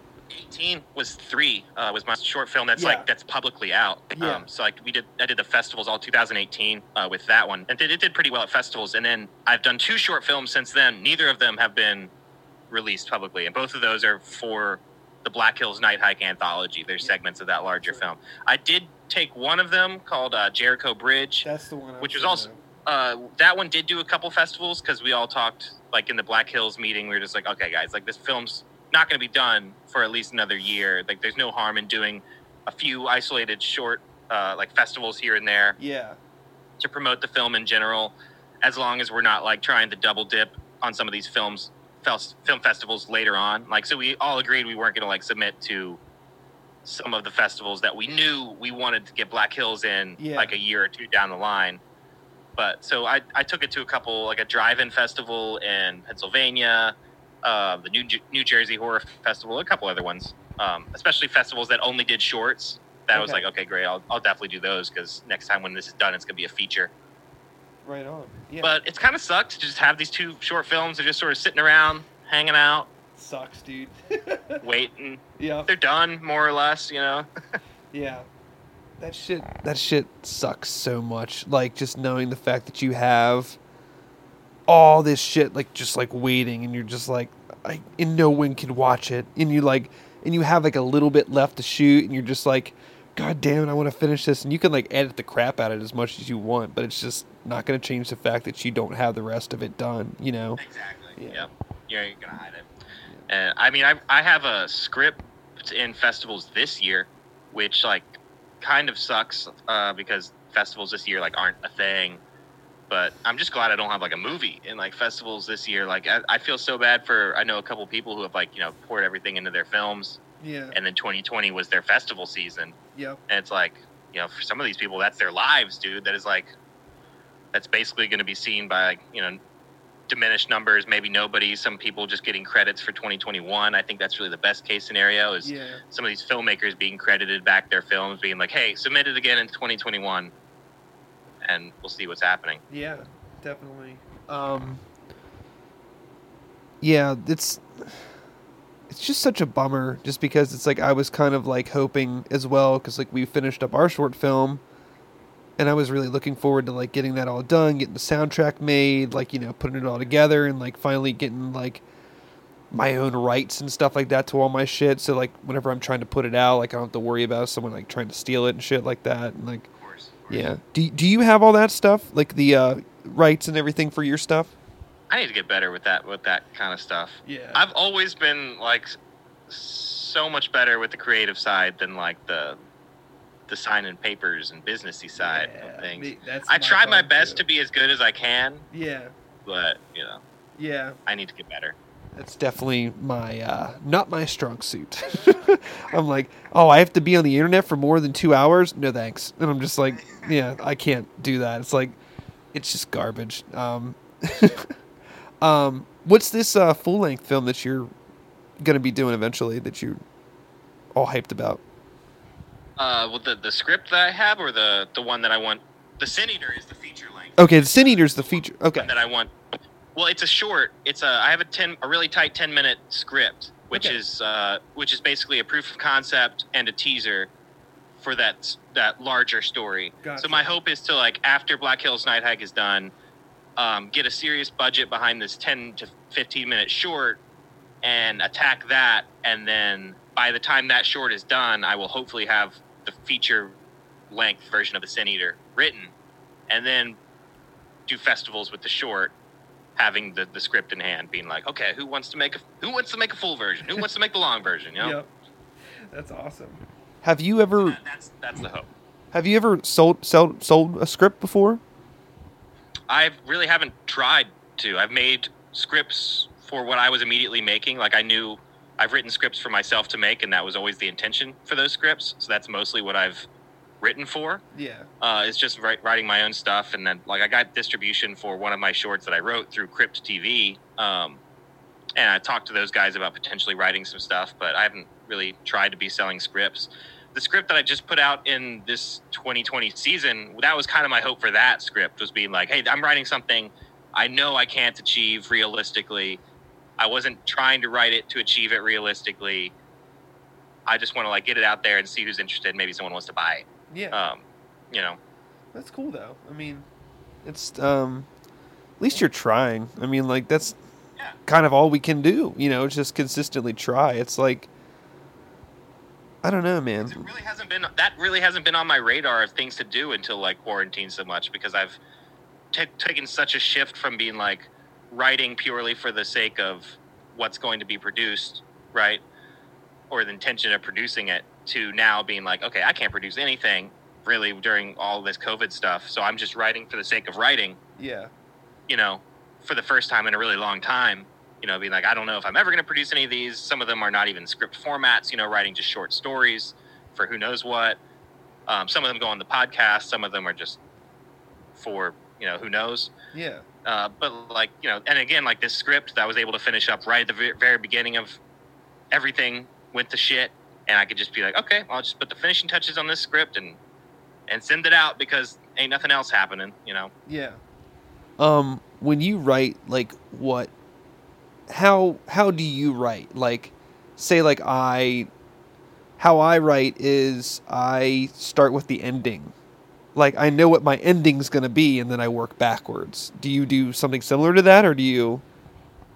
18 was three uh, was my short film that's Yeah. like that's publicly out Yeah. um, so like we did i did the festivals all 2018 uh, with that one and it, it did pretty well at festivals and then i've done two short films since then neither of them have been released publicly and both of those are for the Black Hills Night Hike anthology. There's segments of that larger film. I did take one of them called uh, Jericho Bridge. That's the one. I Which was also- Uh, that one did do a couple festivals because we all talked like in the Black Hills meeting. We were just like, okay, guys, like this film's not going to be done for at least another year. Like, there's no harm in doing a few isolated short uh, like festivals here and there Yeah. to promote the film in general, as long as we're not like trying to double dip on some of these films fel- film festivals later on. Like, so we all agreed we weren't going to like submit to some of the festivals that we knew we wanted to get Black Hills in Yeah. like a year or two down the line. But so I, I took it to a couple like a drive-in festival in Pennsylvania, uh, the New New Jersey Horror Festival, a couple other ones, um, especially festivals that only did shorts. That was like okay, great. I'll, I'll definitely do those because next time when this is done, it's gonna be a feature. Right on. Yeah. But it's kind of sucked to just have these two short films. They're just sort of sitting around, hanging out, sucks, dude. waiting. yeah. They're done more or less, you know. Yeah. That shit that shit sucks so much. Like just knowing the fact that you have all this shit like just like waiting and you're just like I and no one can watch it. And you like and you have like a little bit left to shoot and you're just like God damn it, I want to finish this and you can like edit the crap out of it as much as you want, but it's just not gonna change the fact that you don't have the rest of it done, you know? Exactly. Yeah. Yep. You're gonna hide it. And I mean, I I have a script in festivals this year, which like kind of sucks uh, because festivals this year like aren't a thing. But I'm just glad I don't have like a movie in like festivals this year. Like I, I feel so bad for I know a couple people who have like you know poured everything into their films, Yeah. and then 2020 was their festival season, Yep. and it's like you know for some of these people that's their lives, dude. That is like that's basically going to be seen by you know diminished numbers, maybe nobody. Some people just getting credits for 2021. I think that's really the best case scenario. Is Yeah. some of these filmmakers being credited back their films, being like, "Hey, submit it again in 2021," and we'll see what's happening. Yeah, definitely. Um, yeah, it's it's just such a bummer, just because it's like I was kind of like hoping as well, because like we finished up our short film, and I was really looking forward to like getting that all done, getting the soundtrack made, like you know putting it all together, and like finally getting like my own rights and stuff like that to all my shit. So like whenever I'm trying to put it out, like I don't have to worry about someone like trying to steal it and shit like that, and like. Of course. Yeah. Do Do you have all that stuff, like the uh, rights and everything for your stuff? I need to get better with that with that kind of stuff. Yeah. I've always been like so much better with the creative side than like the the signing papers and businessy side of things. I try my best to be as good as I can, Yeah. but you know, Yeah. I need to get better. That's definitely my uh, not my strong suit. I'm like, oh, I have to be on the internet for more than two hours. No thanks. And I'm just like, yeah, I can't do that. It's like, it's just garbage. Um, um, what's this uh, full length film that you're gonna be doing eventually that you're all hyped about? Uh, well, the the script that I have, or the the one that I want, the Sin Eater is the feature length. Okay, the Sin Eater's the feature. Okay. that I want. Well, it's a short. It's a. I have a ten, a really tight ten minute script, which Okay. is uh, which is basically a proof of concept and a teaser for that that larger story. Gotcha. So my hope is to like after Black Hills Night Hike is done, um, get a serious budget behind this ten to fifteen minute short, and attack that, and then by the time that short is done, I will hopefully have the feature length version of the Sin Eater written, and then do festivals with the short, having the, the script in hand, being like, okay, who wants to make a who wants to make a full version? Who wants to make the long version? You know, Yep. That's awesome. Have you ever That- that's that's the hope. have you ever sold sold sold a script before? I really haven't tried to. I've made scripts for what I was immediately making. Like I knew I've written scripts for myself to make, and that was always the intention for those scripts. So that's mostly what I've written for. Yeah. Uh, it's just write, writing my own stuff, and then like I got distribution for one of my shorts that I wrote through Crypt TV, um, and I talked to those guys about potentially writing some stuff, but I haven't really tried to be selling scripts. The script that I just put out in this 2020 season, that was kind of my hope for that script was being like, hey, I'm writing something I know I can't achieve realistically. I wasn't trying to write it to achieve it realistically. I just want to like get it out there and see who's interested. Maybe someone wants to buy it. Yeah. Um, you know, That's cool though. I mean, it's um, at least you're trying. I mean, like that's Yeah. kind of all we can do. You know, just consistently try. It's like I don't know, man. It really hasn't been that really hasn't been on my radar of things to do until like quarantine so much because I've t- taken such a shift from being like writing purely for the sake of what's going to be produced, right? Or the intention of producing it to now being like, okay, I can't produce anything really during all this COVID stuff. So I'm just writing for the sake of writing, Yeah. you know, for the first time in a really long time. You know, being like, I don't know if I'm ever going to produce any of these. Some of them are not even script formats, you know, writing just short stories for who knows what. Um, some of them go on the podcast. Some of them are just for, you know, who knows. Yeah. Uh, but like you know, and again, like this script that I was able to finish up right at the very beginning of everything went to shit, and I could just be like, okay, I'll just put the finishing touches on this script and and send it out because ain't nothing else happening, you know. Yeah. Um, when you write, like, what, how, how do you write? Like, say, like, I, how I write is I start with the ending. Like, I know what my ending's gonna be, and then I work backwards. Do you do something similar to that, or do you?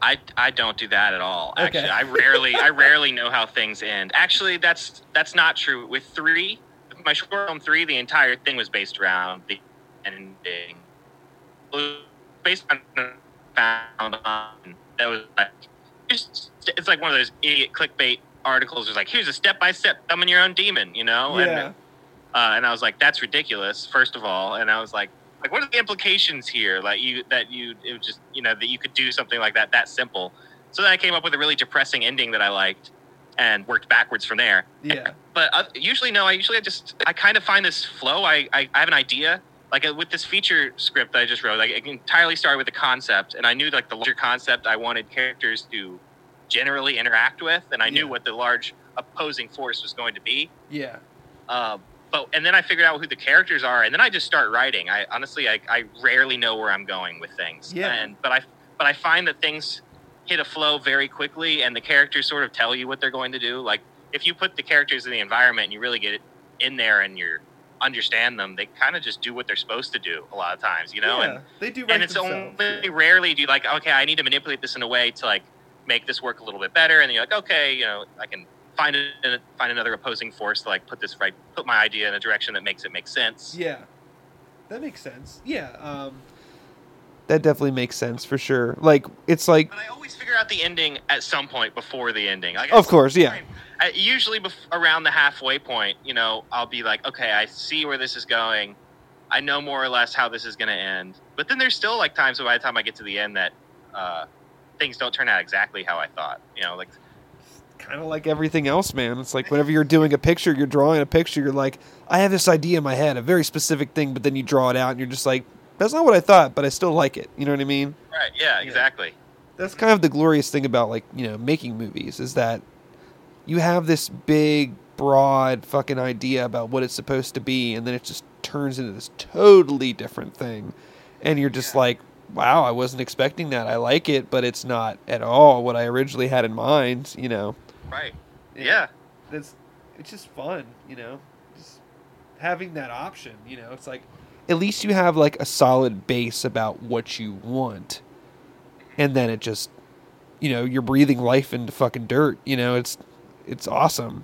I, I don't do that at all. Okay. Actually, I rarely I rarely know how things end. Actually, that's that's not true. With three, my short film three, the entire thing was based around the ending. Based on found on that was like it's like one of those idiot clickbait articles. It's like here's a step by step summon your own demon, you know? And uh, and I was like, that's ridiculous. First of all, and I was like, like what are the implications here? Like you that you it was just you know that you could do something like that that simple. So then I came up with a really depressing ending that I liked, and worked backwards from there. yeah. But uh, usually, no. I usually I just I kind of find this flow. I I, I have an idea. Like uh, with this feature script that I just wrote, like it entirely started with the concept, and I knew like the larger concept I wanted characters to generally interact with, and I knew what the large opposing force was going to be. Yeah. Um, but and then I figured out who the characters are, and then I just start writing. I honestly, I, I rarely know where I'm going with things. Yeah. And but I but I find that things hit a flow very quickly, and the characters sort of tell you what they're going to do. Like if you put the characters in the environment and you really get it in there and you understand them, they kind of just do what they're supposed to do a lot of times, you know. yeah. And they do. and it's only rarely do you like okay i need to manipulate this in a way to like make this work a little bit better and then you're like okay you know i can find a, find another opposing force to like put this right put my idea in a direction that makes it make sense. Yeah, that makes sense. Yeah, um, that definitely makes sense for sure. Like it's like, but i always figure out the ending at some point before the ending. Like, of course, yeah, I, usually bef- around the halfway point you know i'll be like okay i see where this is going. I know more or less how this is going to end. But then there's still like times where by the time i get to the end that uh, things don't turn out exactly how i thought you know like kind of like everything else, man. It's like whenever you're doing a picture, you're drawing a picture. You're like, I have this idea in my head, a very specific thing, but then you draw it out, and you're just like, that's not what I thought, but I still like it. You know what I mean? right yeah Yeah. exactly that's kind of the glorious thing about like you know making movies is that you have this big broad fucking idea about what it's supposed to be and then it just turns into this totally different thing and you're just Yeah. like wow i wasn't expecting that i like it but it's not at all what i originally had in mind you know Right. Yeah. that's it's just fun you know just having that option you know it's like at least you have like a solid base about what you want and then it just you know you're breathing life into fucking dirt you know it's it's awesome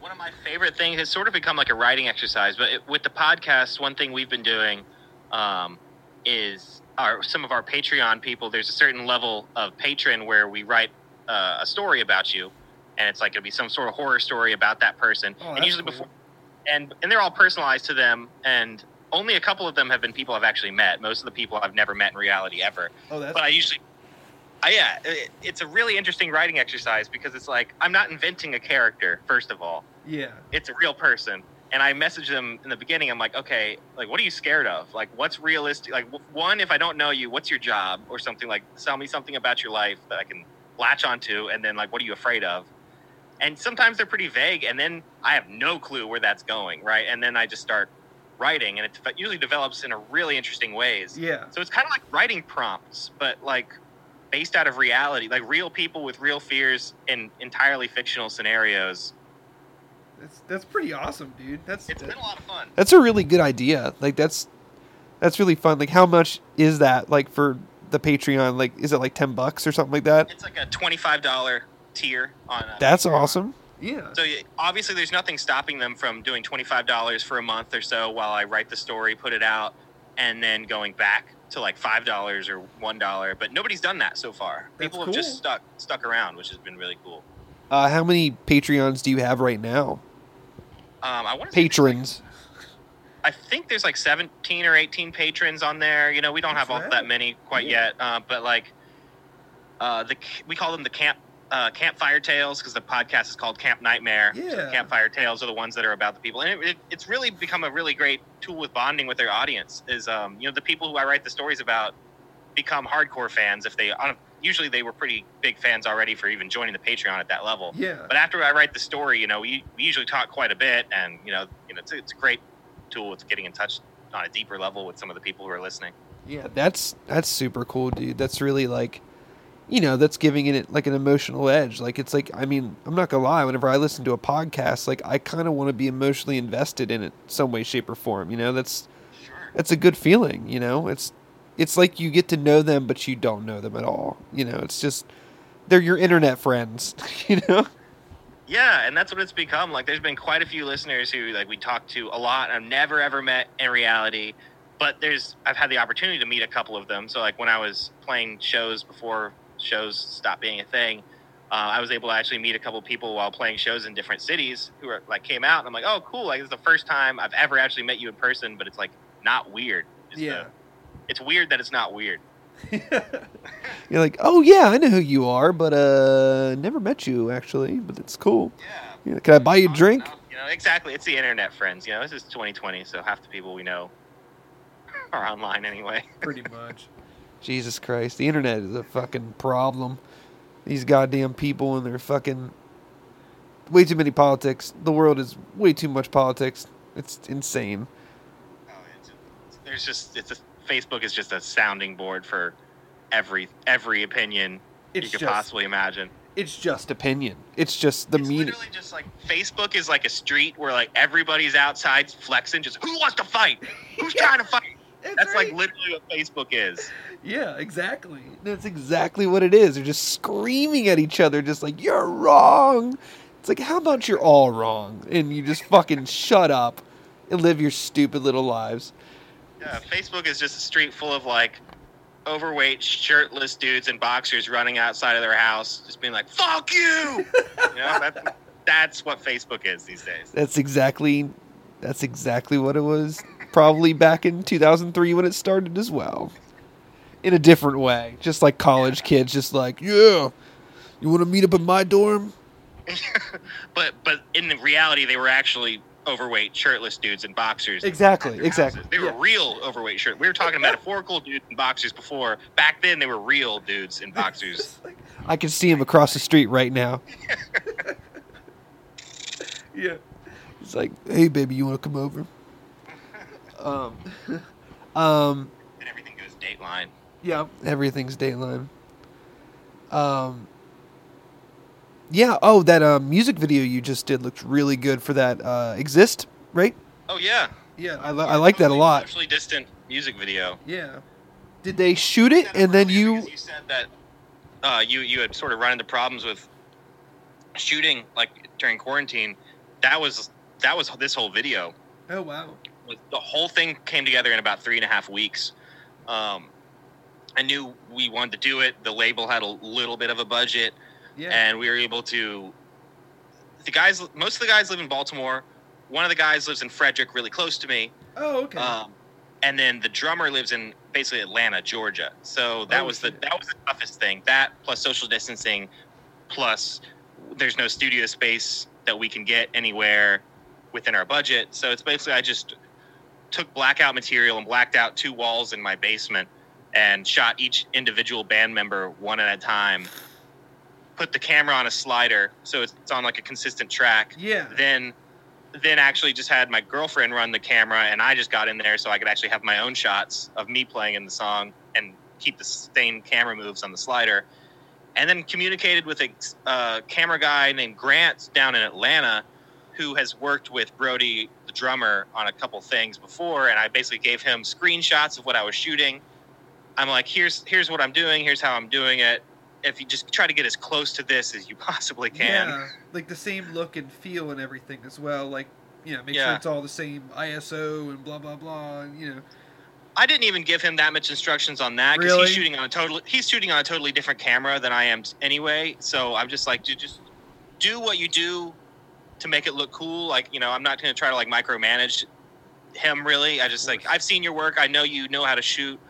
One of my favorite things has sort of become like a writing exercise, but it, with the podcast, one thing we've been doing um, is our some of our Patreon people. There's a certain level of patron where we write uh, a story about you, and it's like it'll be some sort of horror story about that person, Oh, and usually cool. before, and and they're all personalized to them, and only a couple of them have been people I've actually met. Most of the people I've never met in reality ever. oh that's but I usually, I, yeah, it, it's a really interesting writing exercise because it's like I'm not inventing a character. First of all, yeah it's a real person, and I message them in the beginning. I'm like, okay, like what are you scared of? Like what's realistic? Like w- one, if I don't know you, what's your job or something like tell me something about your life that I can latch onto, and then like what are you afraid of? And sometimes they're pretty vague, and then I have no clue where that's going, right? And then I just start writing, and it usually develops in a really interesting ways. yeah So it's kind of like writing prompts, but like based out of reality, like real people with real fears in entirely fictional scenarios. that's that's pretty awesome dude that's It's been a lot of fun. that's a really good idea like that's that's really fun like how much is that like for the patreon like is it like 10 bucks or something like that It's like a twenty-five dollar tier on. Uh, that's Patreon. awesome Yeah. So y- obviously, there's nothing stopping them from doing twenty five dollars for a month or so while I write the story, put it out, and then going back to like five dollars or one dollar. But nobody's done that so far. That's People have just stuck stuck around, which has been really cool. Uh, how many Patreons do you have right now? Um, I want Patrons. I think there's like 17 or 18 patrons on there. You know, we don't That's have all right. that many quite Yeah. yet, uh, but like uh, the we call them the camp uh, campfire tales because the podcast is called Camp Nightmare. So Yeah. campfire tales are the ones that are about the people, and it, it, it's really become a really great tool with bonding with their audience. Is um, you know the people who I write the stories about become hardcore fans if they usually they were pretty big fans already for even joining the Patreon at that level. Yeah. But after I write the story, you know, we, we usually talk quite a bit, and you know, you know, it's, a- it's a great tool with getting in touch on a deeper level with some of the people who are listening. Yeah, that's that's super cool, dude. That's really like, you know, that's giving it like an emotional edge. Like it's like, I mean, I'm not gonna lie. Whenever I listen to a podcast, like I kind of want to be emotionally invested in it, some way, shape, or form. You know, that's Sure. that's a good feeling. You know, it's it's like you get to know them, but you don't know them at all. You know, it's just they're your internet friends. You know. Yeah, and that's what it's become. Like, there's been quite a few listeners who like we talk to a lot. I've never ever met in reality, but there's I've had the opportunity to meet a couple of them. So like when I was playing shows before shows stopped being a thing. Uh, I was able to actually meet a couple people while playing shows in different cities who are like came out and I'm like, oh cool, like this is the first time I've ever actually met you in person, but it's like not weird. It's the- it's weird that it's not weird. You're like, oh yeah, I know who you are, but uh, never met you actually. But it's cool. Yeah. Yeah, can I buy you a drink? You know, exactly. It's the internet friends. You know, this is 2020, so half the people we know are online anyway. Pretty much. Jesus Christ, the internet is a fucking problem. These goddamn people and their fucking way too many politics. The world is way too much politics. It's insane. Oh, there's just it's a, Facebook is just a sounding board for every every opinion It's you could just possibly imagine. it's just opinion. It's just the it's meaning. literally just like Facebook is like a street where like everybody's outside flexing, just who wants to fight? Who's Yeah. trying to fight? That's like literally what Facebook is. Yeah, exactly. That's exactly what it is. They're just screaming at each other, just like, you're wrong. It's like, how about you're all wrong? And you just fucking shut up and live your stupid little lives. Yeah, Facebook is just a street full of like overweight, shirtless dudes and boxers running outside of their house, just being like "fuck you." you know, that's that's what Facebook is these days. That's exactly that's exactly what it was probably back in 2003 when it started as well. In a different way, just like college kids just like, "Yeah, you want to meet up in my dorm?" but but in the reality, they were actually overweight, shirtless dudes in boxers. Exactly, exactly. houses. They were Yeah. real overweight shirt. We were talking metaphorical dudes in boxers before. Back then, they were real dudes in boxers. I can see him across the street right now. yeah. He's like, "Hey, baby, you want to come over?" Um, um, and everything goes Dateline. yeah, everything's Dateline. Um, yeah. Oh, that uh, music video you just did looked really good for that. Uh, Exist, right? Oh yeah, Yeah, I, li- I like that a lot. Socially distant music video. Yeah. Did they shoot it and then you? You said that uh, you you had sort of run into problems with shooting like during quarantine. That was that was this whole video. Oh wow. The whole thing came together in about three and a half weeks. Um, I knew we wanted to do it. The label had a little bit of a budget, Yeah. and we were able to. The guys, most of the guys live in Baltimore. One of the guys lives in Frederick, really close to me. oh okay. Um, and then the drummer lives in basically Atlanta, Georgia. So that Oh, was the that was the toughest thing. That plus social distancing, plus there's no studio space that we can get anywhere within our budget. So it's basically I just took blackout material and blacked out two walls in my basement and shot each individual band member one at a time. Put the camera on a slider so it's, on like a consistent track yeah. then then actually just had my girlfriend run the camera and I just got in there so I could actually have my own shots of me playing in the song and keep the same camera moves on the slider. And then communicated with a uh, camera guy named Grant down in Atlanta who has worked with Brody, drummer, on a couple things before. And I basically gave him screenshots of what I was shooting. I'm like, here's here's what I'm doing, here's how I'm doing it. if you just try to get as close to this as you possibly can. Yeah, like the same look and feel and everything as well. Like, you know, make sure it's all the same ISO and blah blah blah. And, you know, I didn't even give him that much instructions on that because Really? he's shooting on a totally he's shooting on a totally different camera than I am anyway. So I'm just like, dude, just do what you do to make it look cool. Like, you know, I'm not going to try to like micromanage him really. I just like I've seen your work. I know you know how to shoot.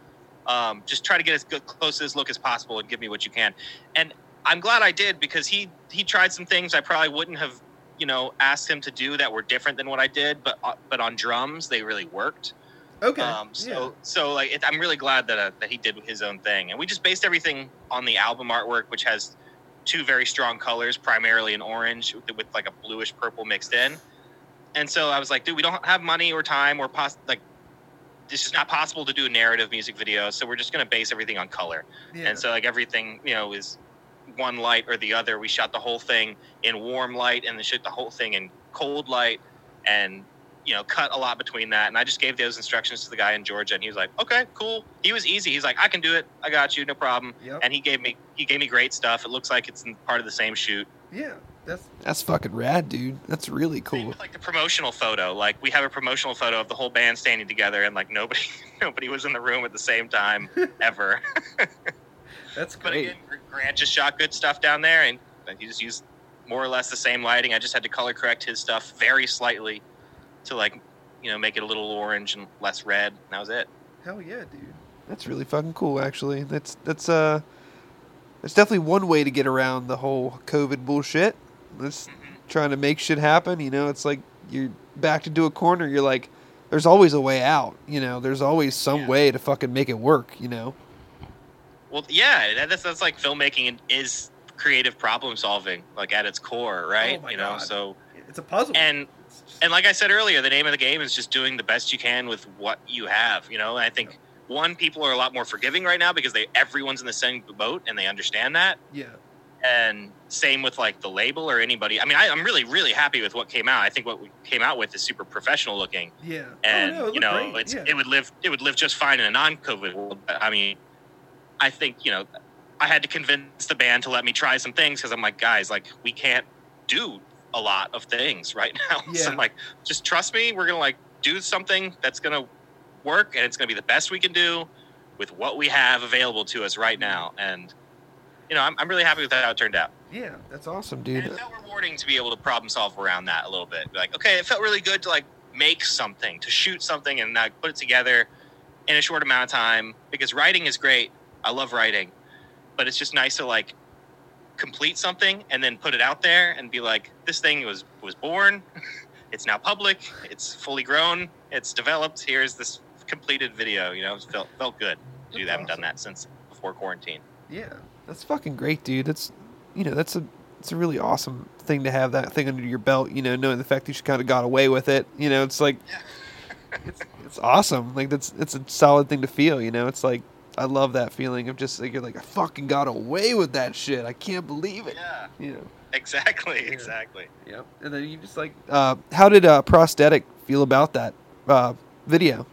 Um, just try to get as good, close to this look as possible and give me what you can. And I'm glad I did because he he tried some things I probably wouldn't have you know asked him to do that were different than what I did. But uh, but on drums they really worked. okay, Um, so so like it, I'm really glad that uh, that he did his own thing, and we just based everything on the album artwork, which has two very strong colors, primarily an orange with, with like a bluish purple mixed in. And so I was like, dude, we don't have money or time or pos- like this is not possible to do a narrative music video, so we're just gonna base everything on color. yeah, And so like everything you know is one light or the other. We shot the whole thing in warm light and then shot the whole thing in cold light and you know cut a lot between that. And I just gave those instructions to the guy in Georgia, and he was like, "Okay, cool." He was easy. He's like, "I can do it. I got you. No problem." yep, And he gave me he gave me great stuff. It looks like it's in part of the same shoot. yeah. That's that's fucking rad, dude. That's really cool. like the promotional photo. Like we have a promotional photo of the whole band standing together, and like nobody nobody was in the room at the same time ever. That's But great. again, Grant just shot good stuff down there, and he just used more or less the same lighting. I just had to color correct his stuff very slightly to like, you know, make it a little orange and less red. And that was it. Hell yeah, dude. That's really fucking cool. Actually, that's that's uh, that's definitely one way to get around the whole COVID bullshit. That's trying to make shit happen. You know, it's like you're backed into a corner. You're like, there's always a way out. You know, there's always some Yeah. way to fucking make it work. You know. Well, yeah, that- that's that's like filmmaking is creative problem solving, like at its core, right? Oh my you know, God. so It's a puzzle. and and like I said earlier, the name of the game is just doing the best you can with what you have. You know, and I think one people are a lot more forgiving right now because they everyone's in the same boat and they understand that. yeah, and same with like the label or anybody. I mean, I, I'm really, really happy with what came out. I think what we came out with is super professional looking, yeah. and oh, no, you know, great. it's yeah. it would live it would live just fine in a non-COVID world. But, I mean, I think you know, I had to convince the band to let me try some things because I'm like, guys, like we can't do a lot of things right now. so I'm like, just trust me. We're gonna like do something that's gonna work, and it's gonna be the best we can do with what we have available to us right now. And you know, I'm, I'm really happy with how it turned out. yeah, that's awesome, And dude. it felt rewarding to be able to problem solve around that a little bit. Like, okay, it felt really good to like make something, to shoot something, and like put it together in a short amount of time. Because writing is great. I love writing, but it's just nice to like complete something and then put it out there and be like, this thing was was born. it's now public. It's fully grown. It's developed. Here's this completed video. You know, it felt felt good. do. That's I haven't done that since before quarantine. Yeah, that's fucking great, dude. That's you know that's a it's a really awesome thing to have that thing under your belt. You know, knowing the fact that you kind of got away with it. You know, it's like it's it's awesome. Like that's it's a solid thing to feel. You know, it's like I love that feeling of just like you're like I fucking got away with that shit. I can't believe it. Yeah, You know. exactly, Yeah. exactly. Yep. And then you just like uh, how did uh, prosthetic feel about that uh, video?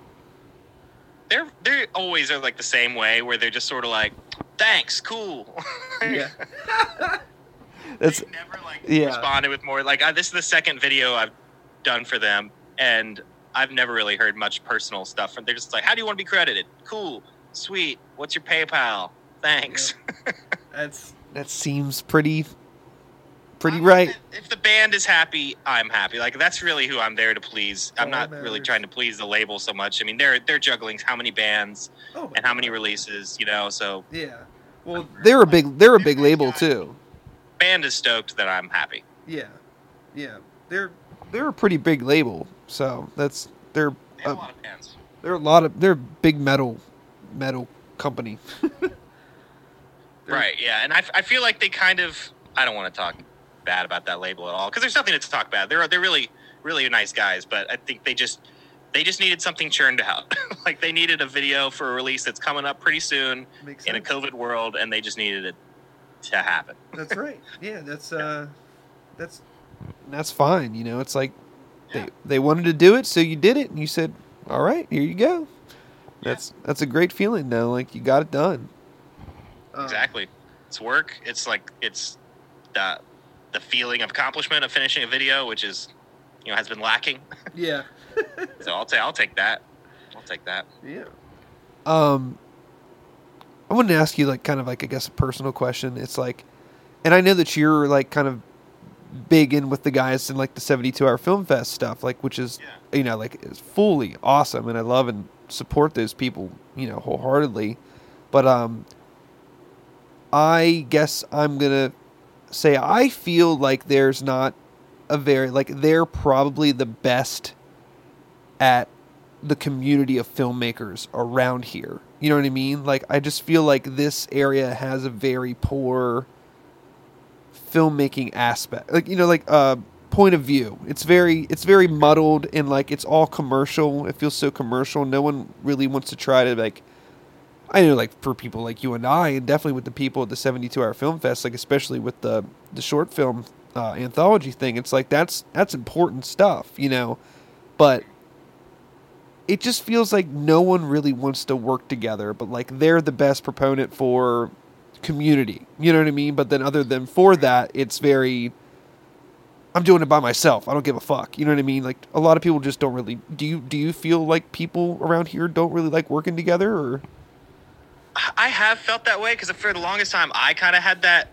they're they always are like the same way where they're just sort of like thanks cool That's They've never like yeah. responded with more like uh, this is the second video i've done for them and i've never really heard much personal stuff from they're just like how do you want to be credited cool sweet what's your paypal thanks that's that seems pretty pretty I'm- right. if the band is happy i'm happy like that's really who i'm there to please i'm all not that really trying to please the label so much i mean they're they're juggling how many bands Oh and how many releases you know so Yeah. Well, they're a big they're a big label too. band is stoked that i'm happy Yeah. Yeah. They're they're a pretty big label. So that's they're they have Uh, a lot of bands they're a lot of they're big metal metal company. Right, yeah, and I, I feel like they kind of I don't want to talk bad about that label at all because there's nothing to talk bad. They're they're really really nice guys, but I think they just they just needed something churned out. like they needed a video for a release that's coming up pretty soon in a. COVID world, and they just needed it to happen. That's right. Yeah, that's uh that's that's fine, you know. It's like Yeah. they they wanted to do it, so you did it and you said, "All right, here you go." That's that's a great feeling though, like you got it done. Um, Exactly. it's work. It's like it's the the feeling of accomplishment of finishing a video, which is you know has been lacking. Yeah. so I'll take I'll take that. I'll take that. Yeah. Um, I wanted to ask you like kind of like I guess a personal question. It's like, and I know that you're like kind of big in with the guys in like the 72 hour film fest stuff, like which is Yeah. you know like is fully awesome, and I love and support those people you know wholeheartedly. But um, I guess I'm gonna say I feel like there's not a very like they're probably the best at the community of filmmakers around here. You know what I mean? Like I just feel like this area has a very poor filmmaking aspect. Like you know like uh point of view. It's very it's very muddled and like it's all commercial. It feels so commercial. No one really wants to try to like I know like for people like you and I and definitely with the people at the 72 hour film fest like especially with the the short film uh, anthology thing it's like that's that's important stuff, you know. But it just feels like no one really wants to work together, but like they're the best proponent for community. You know what I mean? But then other than for that, it's very I'm doing it by myself. I don't give a fuck. You know what I mean? Like a lot of people just don't really do you do you feel like people around here don't really like working together or I have felt that way because for the longest time I kind of had that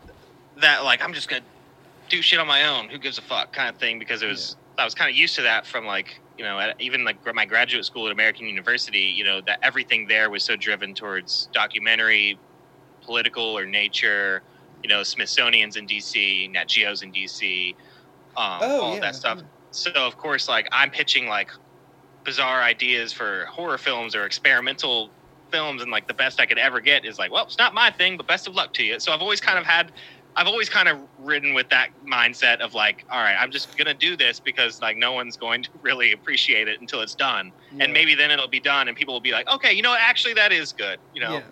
that like I'm just gonna do shit on my own. Who gives a fuck kind of thing because it was I was kind of used to that from like you know at, even like my graduate school at American University. You know that everything there was so driven towards documentary, political or nature. You know Smithsonian's in DC, Nat Geo's in DC, um, Oh, all yeah, that stuff. So of course like I'm pitching like bizarre ideas for horror films or experimental films and like the best I could ever get is like, well, it's not my thing, but best of luck to you. So I've always kind of had I've always kind of ridden with that mindset of like, all right, I'm just gonna do this because like no one's going to really appreciate it until it's done, and maybe then it'll be done, and people will be like, okay, you know, what, actually that is good, you know. Yeah.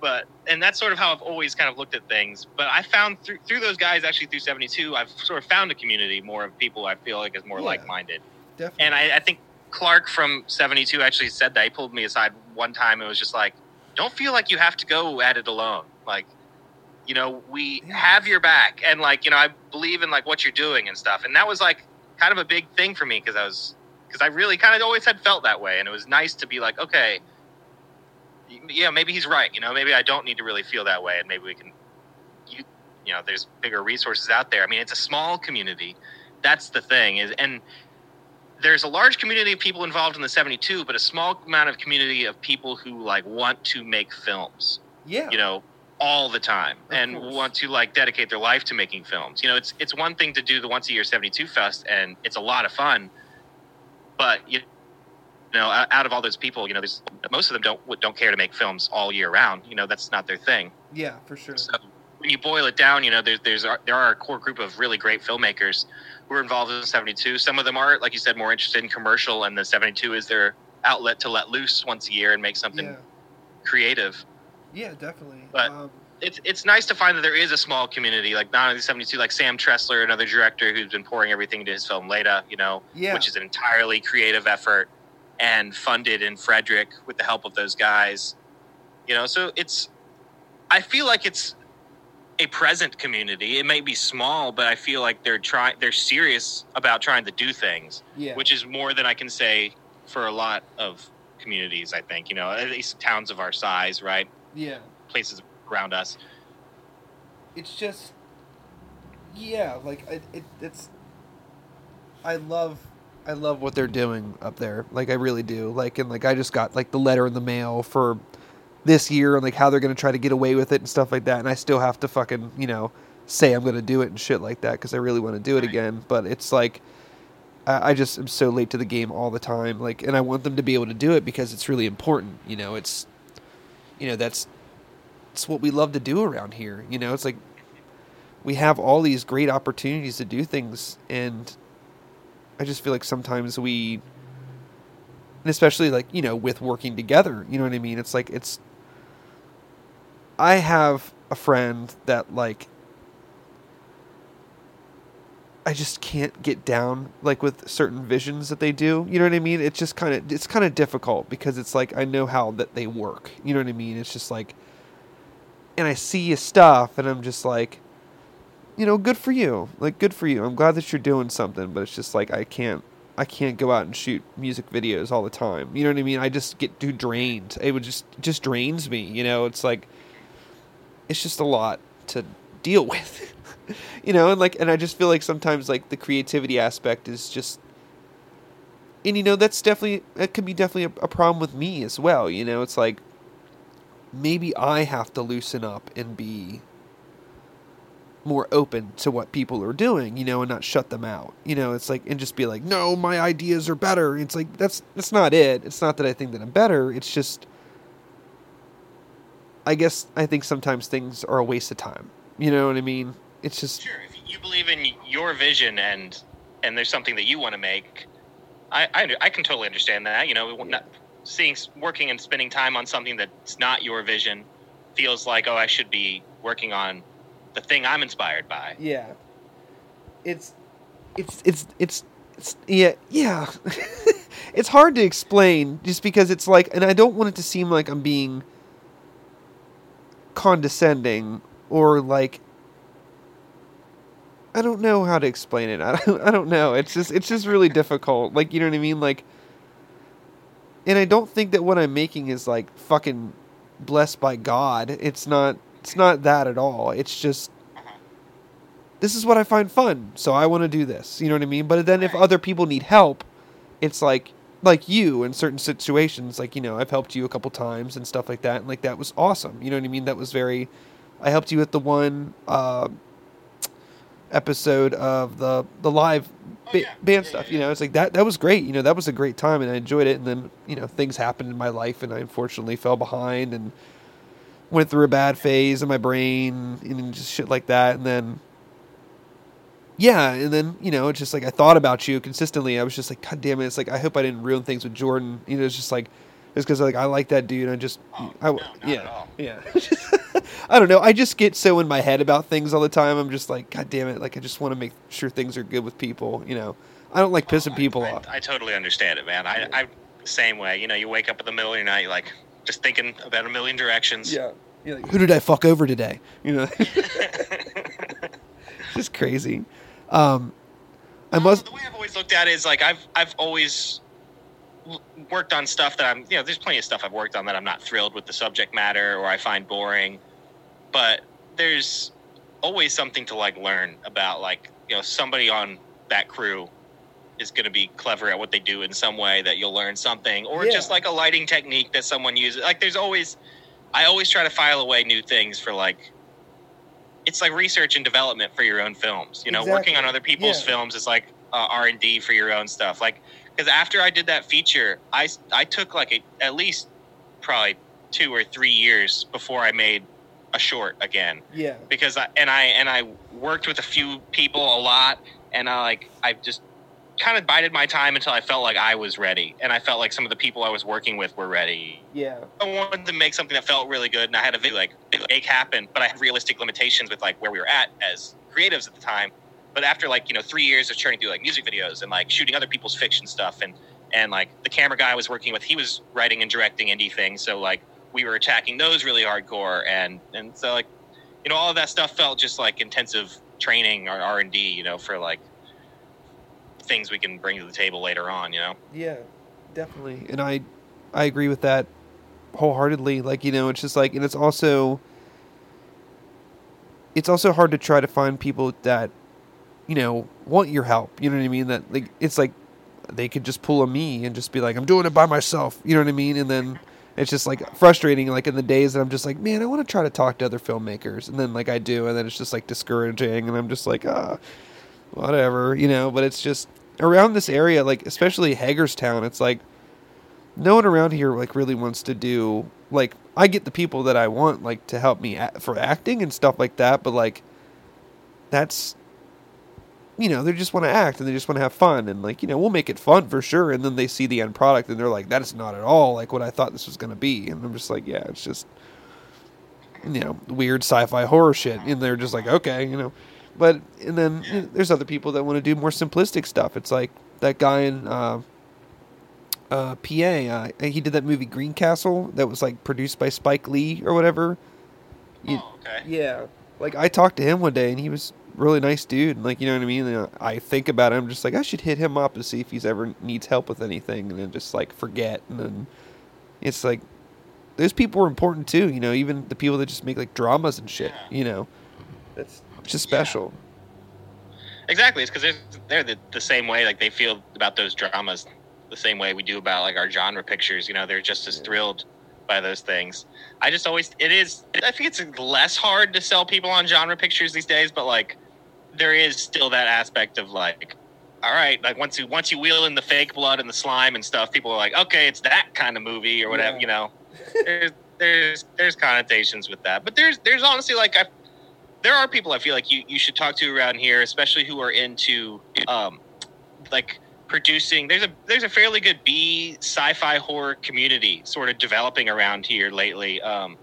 But and that's sort of how I've always kind of looked at things. But I found through through those guys actually through '72, I've sort of found a community more of people I feel like is more Yeah. like-minded. Definitely. And I, I think Clark from 72 actually said that. He pulled me aside one time and was just like, don't feel like you have to go at it alone. Like, you know, we Yeah. have your back. And like, you know, I believe in like what you're doing and stuff. And that was like kind of a big thing for me because I was, because I really kind of always had felt that way. And it was nice to be like, okay, yeah, maybe he's right. You know, maybe I don't need to really feel that way. And maybe we can, you, you know, there's bigger resources out there. I mean, it's a small community. That's the thing is, and there's a large community of people involved in the 72 but a small amount of community of people who like want to make films yeah. you know all the time Of and course. want to like dedicate their life to making films you know it's it's one thing to do the once a year 72 fest and it's a lot of fun but you you know out of all those people you know most of them don't don't care to make films all year round you know that's not their thing yeah, for sure. so when you boil it down, you know, there's there's there are a core group of really great filmmakers who are involved in 72. Some of them are, like you said, more interested in commercial, and the 72 is their outlet to let loose once a year and make something Yeah. creative. Yeah, definitely. But- um, It's it's nice to find that there is a small community, like not only 72, like Sam Tressler, another director who's been pouring everything into his film Leda, you know, yeah. which is an entirely creative effort and funded in Frederick with the help of those guys. You know, so it's I feel like it's a present community. It may be small, but I feel like they're trying they're serious about trying to do things, yeah. which is more than I can say for a lot of communities, I think, you know, at least towns of our size, right? yeah. Places around us. it's just yeah like it, it, it's i love i love what they're doing up there. Like i really do. Like and like i just got like the letter in the mail for this year and like how they're gonna try to get away with it and stuff like that. And i still have to fucking you know say i'm gonna do it and shit like that because i really want to do it again. But it's like I, I just am so late to the game all the time. Like and i want them to be able to do it because it's really important you know? It's you know that's it's what we love to do around here. You know, it's like we have all these great opportunities to do things, and I just feel like sometimes we, and especially like you know, with working together, you know what I mean. It's like it's. I have a friend that like. I just can't get down like with certain visions that they do. You know what I mean? It's just kind of it's kind of difficult because it's like I know how that they work. You know what I mean? It's just like and I see your stuff, and I'm just like, you know, good for you. Like, good for you. I'm glad that you're doing something, but it's just like I can't. I can't go out and shoot music videos all the time. You know what I mean? I just get too drained. It would just just drains me. You know, it's like it's just a lot to deal with. you know, and like and I just feel like sometimes like the creativity aspect is just and you know that's definitely that could be definitely a, a problem with me as well. You know, it's like maybe I have to loosen up and be more open to what people are doing, you know, and not shut them out. You know, it's like and just be like, "No, my ideas are better." It's like that's that's not it. It's not that I think that I'm better. It's just I guess I think sometimes things are a waste of time. You know what I mean? It's just Sure, if you believe in your vision and and there's something that you want to make, I I, I can totally understand that. You know, not, seeing working and spending time on something that's not your vision feels like oh I should be working on the thing I'm inspired by. Yeah. It's it's it's it's, it's yeah, yeah. it's hard to explain just because it's like and I don't want it to seem like I'm being condescending or like I don't know how to explain it. I don't I don't know. It's just it's just really difficult. Like you know what I mean? Like and I don't think that what I'm making is like fucking blessed by God. It's not it's not that at all. It's just this is what I find fun, so I want to do this. You know what I mean? But then if other people need help, it's like like you in certain situations, like you know, I've helped you a couple times and stuff like that, and like that was awesome. You know what I mean? That was very. I helped you with the one uh, episode of the the live ba- Oh, yeah. band Yeah, stuff. yeah, You know, it's like that. That was great. You know, that was a great time, and I enjoyed it. And then you know, things happened in my life, and I unfortunately fell behind and went through a bad phase in my brain and just shit like that. And then yeah, and then you know, it's just like I thought about you consistently. I was just like, God damn it! It's like I hope I didn't ruin things with Jordan. You know, it's just like it's because like I like that dude. I just, Oh, I, no, yeah, yeah. I don't know. I just get so in my head about things all the time. I'm just like, God damn it! Like I just want to make sure things are good with people. You know, I don't like oh, pissing I- people I, off. I, totally understand it, man. I, I same way. You know, you wake up in the middle of the night, you're like just thinking about a million directions. yeah. You're like, Who did I fuck over today? You know, just crazy. Um, I must. The way I've always looked at it is like I've I've always worked on stuff that I'm you know there's plenty of stuff I've worked on that I'm not thrilled with the subject matter or I find boring, but there's always something to like learn about like you know somebody on that crew is going to be clever at what they do in some way that you'll learn something or Yeah. just like a lighting technique that someone uses like there's always I always try to file away new things for like it's like research and development for your own films. You know, working on other people's Yeah. films is like uh, R and D for your own stuff. Like, because after I did that feature, I I took like a, at least probably two or three years before I made a short again Yeah. because I and I and I worked with a few people a lot, and I like I just kind of bided my time until I felt like I was ready, and I felt like some of the people I was working with were ready. Yeah. I wanted to make something that felt really good, and I had a video like make happen, but I had realistic limitations with like where we were at as creatives at the time. But after like you know three years of churning through like music videos and like shooting other people's fiction stuff, and and like the camera guy I was working with, he was writing and directing indie things, so like we were attacking those really hardcore, and and so like you know all of that stuff felt just like intensive training or R and D, you know, for like things we can bring to the table later on, you know. Yeah, definitely. And I I agree with that wholeheartedly. Like, you know, it's just like and it's also it's also hard to try to find people that you know want your help. You know what I mean? That like it's like they could just pull a me and just be like, I'm doing it by myself. You know what I mean? And then it's just like frustrating. Like in the days that I'm just like, man, I want to try to talk to other filmmakers, and then like I do, and then it's just like discouraging, and I'm just like, ah, whatever, you know. But it's just around this area, like especially Hagerstown, it's like no one around here like really wants to do like I get the people that I want like to help me act, for acting and stuff like that, but like that's you know they just want to act and they just want to have fun and like you know we'll make it fun for sure and then they see the end product and they're like that is not at all like what I thought this was going to be. And I'm just like yeah it's just you know weird sci-fi horror shit. And they're just like okay you know but and then you know, there's other people that want to do more simplistic stuff it's like that guy in uh, uh, PA uh, he did that movie Green Castle that was like produced by Spike Lee or whatever You- oh, okay. Yeah. Like I talked to him one day and he was really nice dude. And, like you know what I mean. And I think about him I'm just like I should hit him up to see if he's ever needs help with anything, and then just like forget. And then it's like those people are important too. You know, even the people that just make like dramas and shit. Yeah. You know, that's just Yeah. special. Exactly. It's because they're, they're the, the same way. Like they feel about those dramas the same way we do about like our genre pictures. You know, they're just as Yeah. thrilled by those things. I just always it is. I think it's less hard to sell people on genre pictures these days, but like there is still that aspect of like. All right, like once you once you wheel in the fake blood and the slime and stuff, people are like, okay, it's that kind of movie or whatever, Yeah. you know. there's there's there's connotations with that, but there's there's honestly like I there are people I feel like you, you should talk to around here, especially who are into um, like producing. There's a there's a fairly good B sci-fi horror community sort of developing around here lately. Um,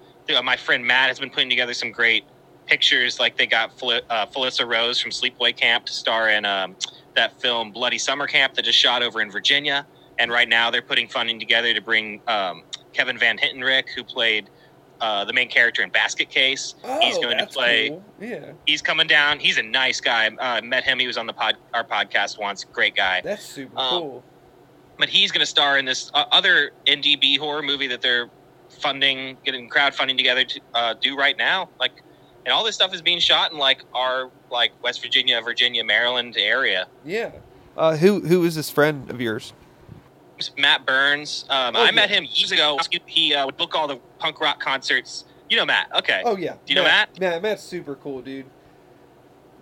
my friend Matt has been putting together some great pictures. Like they got Fel- uh, Felissa Rose from Sleepaway Camp to star in um, that film Bloody Summer Camp that just shot over in Virginia. And right now they're putting funding together to bring um, Kevin Van Hentenryck, who played uh, the main character in Basket Case. He's going to play Oh, Yeah, he's coming down. He's a nice guy. Uh, met him. He was on the pod, our podcast once. Great guy. that's super Um, cool. But he's going to star in this uh, other NDB horror movie that they're funding, getting crowdfunding together to uh, do right now. Like, and all this stuff is being shot in like our like West Virginia, Virginia, Maryland area. Yeah. Uh, who who is this friend of yours? Matt Burns. Um, Oh, I met him years ago. He uh, would book all the punk rock concerts. You know Matt? Okay. Oh yeah. Do you know Matt? Matt, Matt's super cool, dude.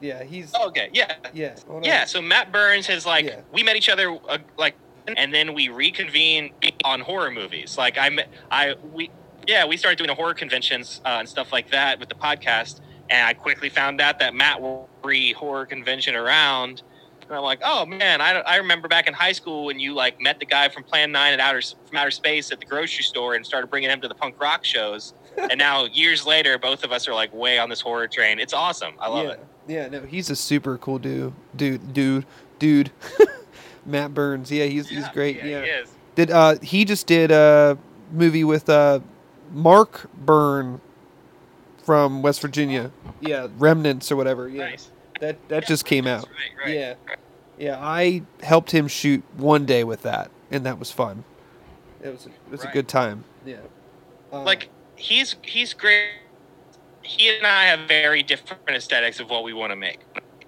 Yeah, he's Oh, Okay. Yeah. yeah. Yeah, so Matt Burns has like Yeah. we met each other uh, like, and then we reconvened on horror movies. Like I, met, I we yeah we started doing horror conventions uh, and stuff like that with the podcast, and I quickly found out that Matt will re horror convention around. And I'm like, oh man, I, I remember back in high school when you like met the guy from Plan Nine at outer from outer space at the grocery store and started bringing him to the punk rock shows. and now years later, both of us are like way on this horror train. It's awesome. I love yeah. it. Yeah, no, he's a super cool dude. Dude, dude, dude. Matt Burns. Yeah, he's he's great. Yeah. he is. Did uh he just did a movie with uh Mark Byrne from West Virginia. Yeah, Remnants or whatever. Yeah. Nice. That that Yeah, just came out. Right, right. Yeah. Yeah, I helped him shoot one day with that and that was fun. It was a, it was a good time. Yeah. Uh, like he's he's great. He and I have very different aesthetics of what we want to make,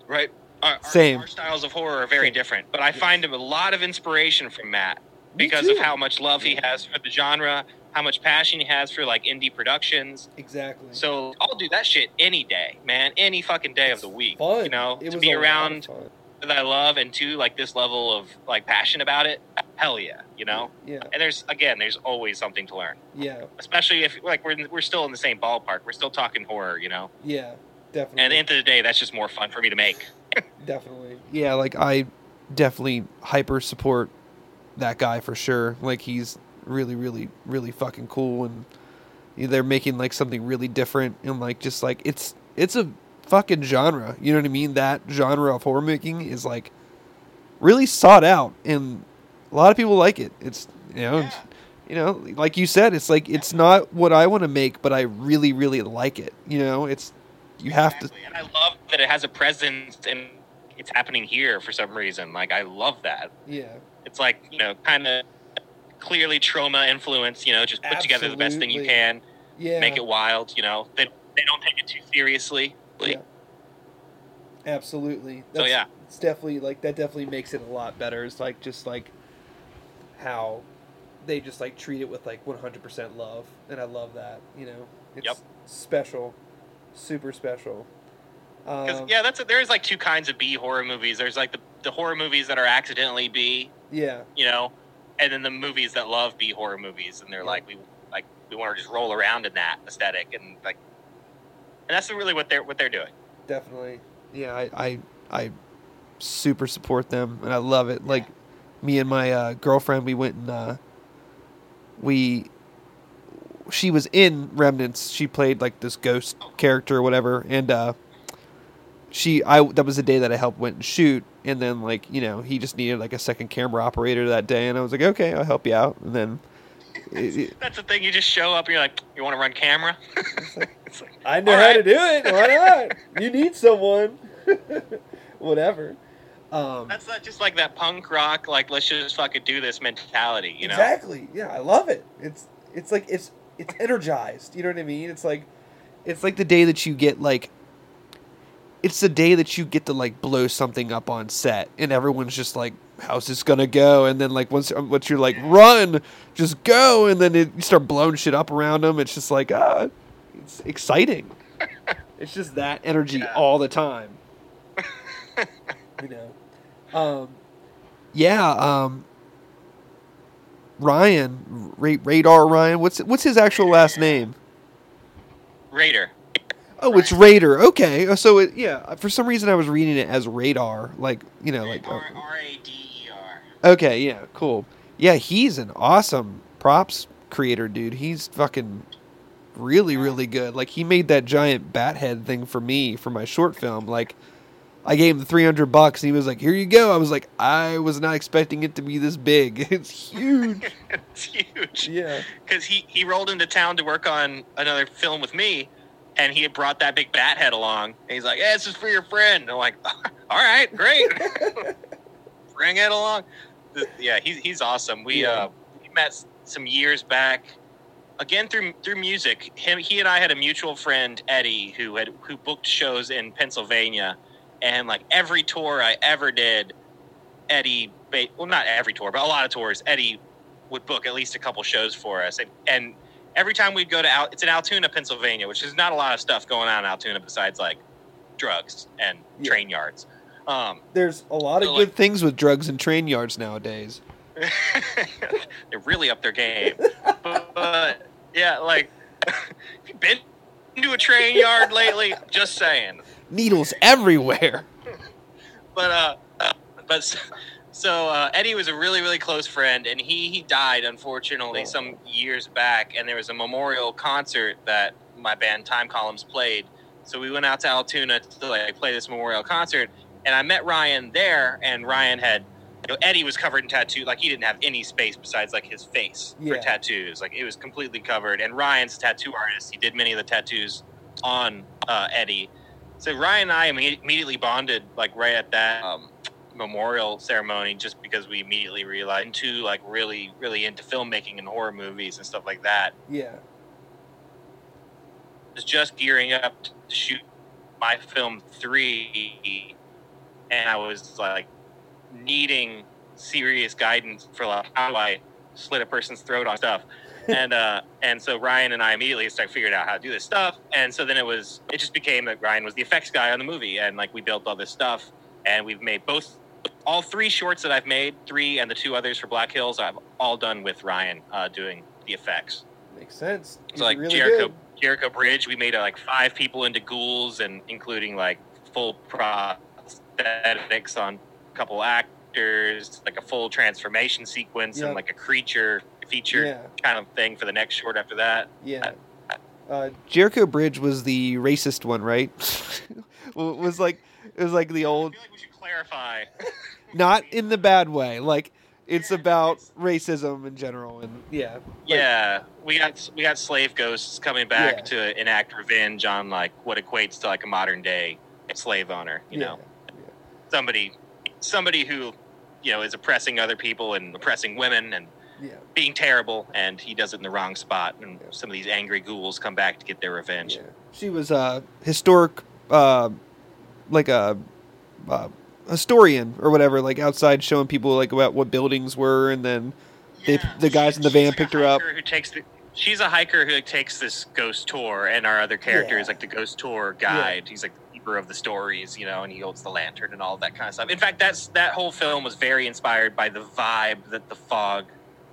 right? Our, our- Same. Our, styles of horror are very Same. different, but I Yes. find him a lot of inspiration from Matt because of how much love he has for the genre, how much passion he has for like indie productions. exactly. So I'll do that shit any day, man, any fucking day It's of the week. fun. You know, It to be a lot of around that I love and to like this level of like passion about it. Hell yeah, you know. Yeah. And there's again, there's always something to learn. Yeah. especially if like we're we're still in the same ballpark. We're still talking horror, you know. Yeah. Definitely. And at the end of the day, that's just more fun for me to make. Definitely. Yeah, like I definitely hyper support that guy for sure. Like he's really, really, really fucking cool, and they're making like something really different, and like just like it's it's a fucking genre. You know what I mean? That genre of horror making is like really sought out, and a lot of people like it. It's you know. Yeah. You know, like you said, it's like it's not what I want to make, but I really, really like it. You know, it's you have to And I love that it has a presence and it's happening here for some reason. Like I love that. yeah. It's like you know, kind of clearly Troma influence. You know, just put together the best thing you can, Yeah. make it wild. You know, they they don't take it too seriously. Yeah. Absolutely. So, yeah. it's definitely like that. Definitely makes it a lot better. It's like just like how they just like treat it with like 100% love, and I love that. You know, it's Yep. special, super special. Because Um, yeah, that's there's like two kinds of B horror movies. There's like the the horror movies that are accidentally B, yeah, you know, and then the movies that love B horror movies, and they're Yeah. like we like we want to just roll around in that aesthetic, and like, and that's really what they're what they're doing. definitely. Yeah, I, I, I super support them, and I love it. Like me and my uh, girlfriend, we went and uh, we. She was in Remnants. She played like this ghost character or whatever, and uh, she I that was the day that I helped went and shoot, and then like you know he just needed like a second camera operator that day, and I was like okay, I'll help you out, and then It- it- That's the thing. You just show up and you're like, you want to run camera? It's like, I know how right. to do it. Why not? you need someone. Whatever. Um, that's not just like that punk rock, like let's just fucking do this mentality, you know? Exactly. Yeah, I love it. It's it's like it's it's energized. You know what I mean? It's like it's like the day that you get like it's the day that you get to like blow something up on set and everyone's just like how's this gonna go and then like once once you're like run just go and then it, you start blowing shit up around them it's just like ah it's exciting it's just that energy Yeah. all the time you know um yeah um Ryan, Ra- Radar Ryan. What's what's his actual last name? Raider. Oh, it's Raider. Okay, Uh, so it, yeah. For some reason, I was reading it as Radar, like you know, like. R A D E R. Okay, yeah, cool. Yeah, he's an awesome props creator, dude. He's fucking really, really good. Like he made that giant bat head thing for me for my short film. Like I gave him three hundred bucks, and he was like, "Here you go." I was like, I was not expecting it to be this big. It's huge. It's huge. yeah. Because he, he rolled into town to work on another film with me, and he had brought that big bat head along. And he's like, "Yeah, this is for your friend." And I'm like, "All right, great, bring it along." Yeah, he's he's awesome. We Yeah. uh we met some years back, again through through music. Him he and I had a mutual friend Eddie who had who booked shows in Pennsylvania, and like every tour I ever did, Eddie. Well, not every tour, but a lot of tours. Eddie would book at least a couple shows for us, and, and every time we'd go to Al, it's in Altoona, Pennsylvania, which is not a lot of stuff going on in Altoona besides like drugs and Yeah. train yards. Um, There's a lot of So, good like- things with drugs and train yards nowadays. they're really up their game. But, but, yeah, like, been to a train yard lately? Just saying. Needles everywhere. But uh, uh, but so uh, Eddie was a really really close friend, and he he died unfortunately some years back. And there was a memorial concert that my band Time Columns played. So we went out to Altoona to like play this memorial concert, and I met Ryan there. And Ryan had, you know, Eddie was covered in tattoo, like he didn't have any space besides like his face Yeah. for tattoos, like it was completely covered. And Ryan's a tattoo artist; he did many of the tattoos on uh, Eddie. So Ryan and I immediately bonded, like right at that um, memorial ceremony, just because we immediately realized into like really, really into filmmaking and horror movies and stuff like that. Yeah. Was just gearing up to shoot my film three, and I was like needing serious guidance for like how do I slit a person's throat on stuff. and uh, and so Ryan and I immediately started figuring out how to do this stuff. And so then it was it just became that Ryan was the effects guy on the movie, and like we built all this stuff, and we've made both all three shorts that I've made, three and the two others for Black Hills, I've all done with Ryan uh, doing the effects. Makes sense. So like really Jericho good. Jericho Bridge, we made uh, like five people into ghouls, and including like full prosthetics on a couple actors, like a full transformation sequence, Yeah. and like a creature feature Yeah. kind of thing for the next short after that. Yeah. Uh, Jericho Bridge was the racist one, right? It was like it was like the old. I feel like we should clarify. not in the bad way. Like it's about racism in general, and yeah, like- yeah, we got we got slave ghosts coming back Yeah. to enact revenge on like what equates to like a modern day slave owner. You yeah, know, somebody somebody who you know is oppressing other people and oppressing women and yeah, being terrible, and he does it in the wrong spot. And Yeah. some of these angry ghouls come back to get their revenge. yeah. She was a historic, uh, like a uh, historian or whatever, like outside showing people like about what buildings were, and then They- the guys in the van like picked her up. Who takes the, she's a hiker who takes this ghost tour, and our other character Yeah. is like the ghost tour guide. He's like the keeper of the stories, you know, and he holds the lantern and all that kind of stuff. In fact, that's that whole film was very inspired by the vibe that the fog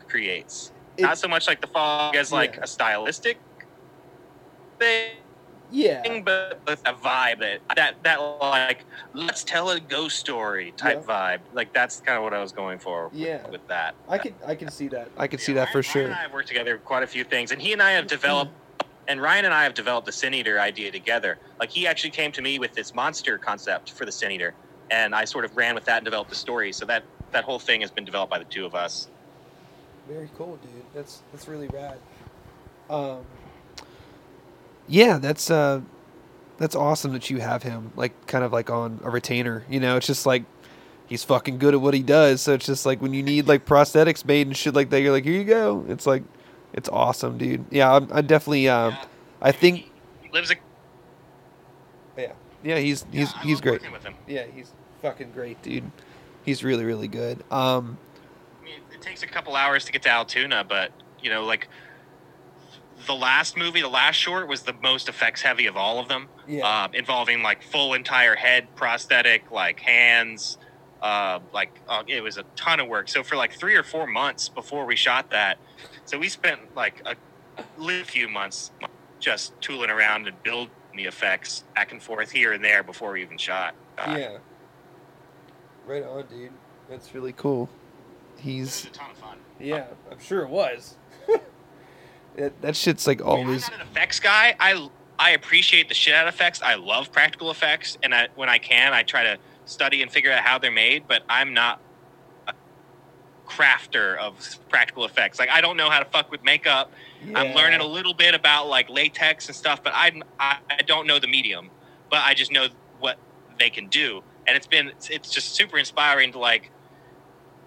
creates. It- Not so much like the fog as like Yeah. a stylistic thing, yeah, but with a vibe that that that like let's tell a ghost story type vibe. Like that's kind of what I was going for. with- Yeah. with that. I can I can see that. I can see Yeah, that for Ryan- Ryan sure. and I have worked together quite a few things, and he and I have developed, and Ryan and I have developed the Sin Eater idea together. Like he actually came to me with this monster concept for the Sin Eater, and I sort of ran with that and developed the story. So that that whole thing has been developed by the two of us. Very cool, dude. That's that's really rad. Um, yeah, that's uh, that's awesome that you have him like kind of like on a retainer. You know, it's just like he's fucking good at what he does. So it's just like when you need like prosthetics made and shit like that, you're like, here you go. It's like it's awesome, dude. Yeah, I'm, I definitely. Uh, Yeah. I think. He lives a Yeah, yeah, he's he's yeah, he's great. with him. Yeah, he's fucking great, dude. He's really really good. Um, I mean, it takes a couple hours to get to Altoona, but you know, like the last movie, the last short was the most effects heavy of all of them, yeah, um, involving like full entire head prosthetic, like hands. Uh, like uh, it was a ton of work. So for like three or four months before we shot that, so we spent like a, a few months just tooling around and building the effects back and forth here and there before we even shot. Uh, yeah. Right on, dude. That's really cool. He's a ton of fun. yeah, I'm sure it was. that, that shit's like always. I'm an effects guy. I I appreciate the shit out of effects. I love practical effects, and I, when I can, I try to study and figure out how they're made. But I'm not a crafter of practical effects. Like I don't know how to fuck with makeup. I'm learning a little bit about like latex and stuff, but I, I I don't know the medium. But I just know what they can do, and it's been it's just super inspiring to like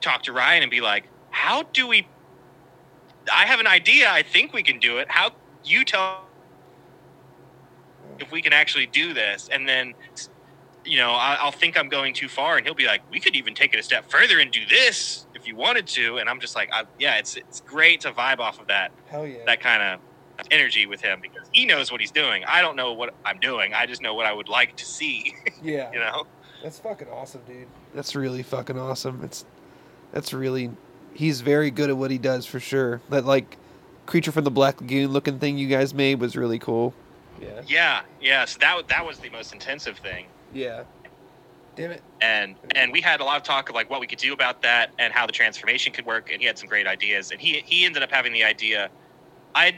talk to Ryan and be like, how do we? I have an idea. I think we can do it. How you tell if we can actually do this, and then you know I, I'll think I'm going too far, and he'll be like, we could even take it a step further and do this if you wanted to. And I'm just like, I, yeah, it's it's great to vibe off of that Hell yeah. that kind of energy with him because he knows what he's doing. I don't know what I'm doing. I just know what I would like to see. yeah. you know. That's fucking awesome, dude. That's really fucking awesome. It's that's really he's very good at what he does for sure. That like creature from the Black Lagoon looking thing you guys made was really cool. Yeah. Yeah, yeah. So that that was the most intensive thing. Yeah. Damn it. and and we had a lot of talk of like what we could do about that and how the transformation could work and he had some great ideas and he he ended up having the idea i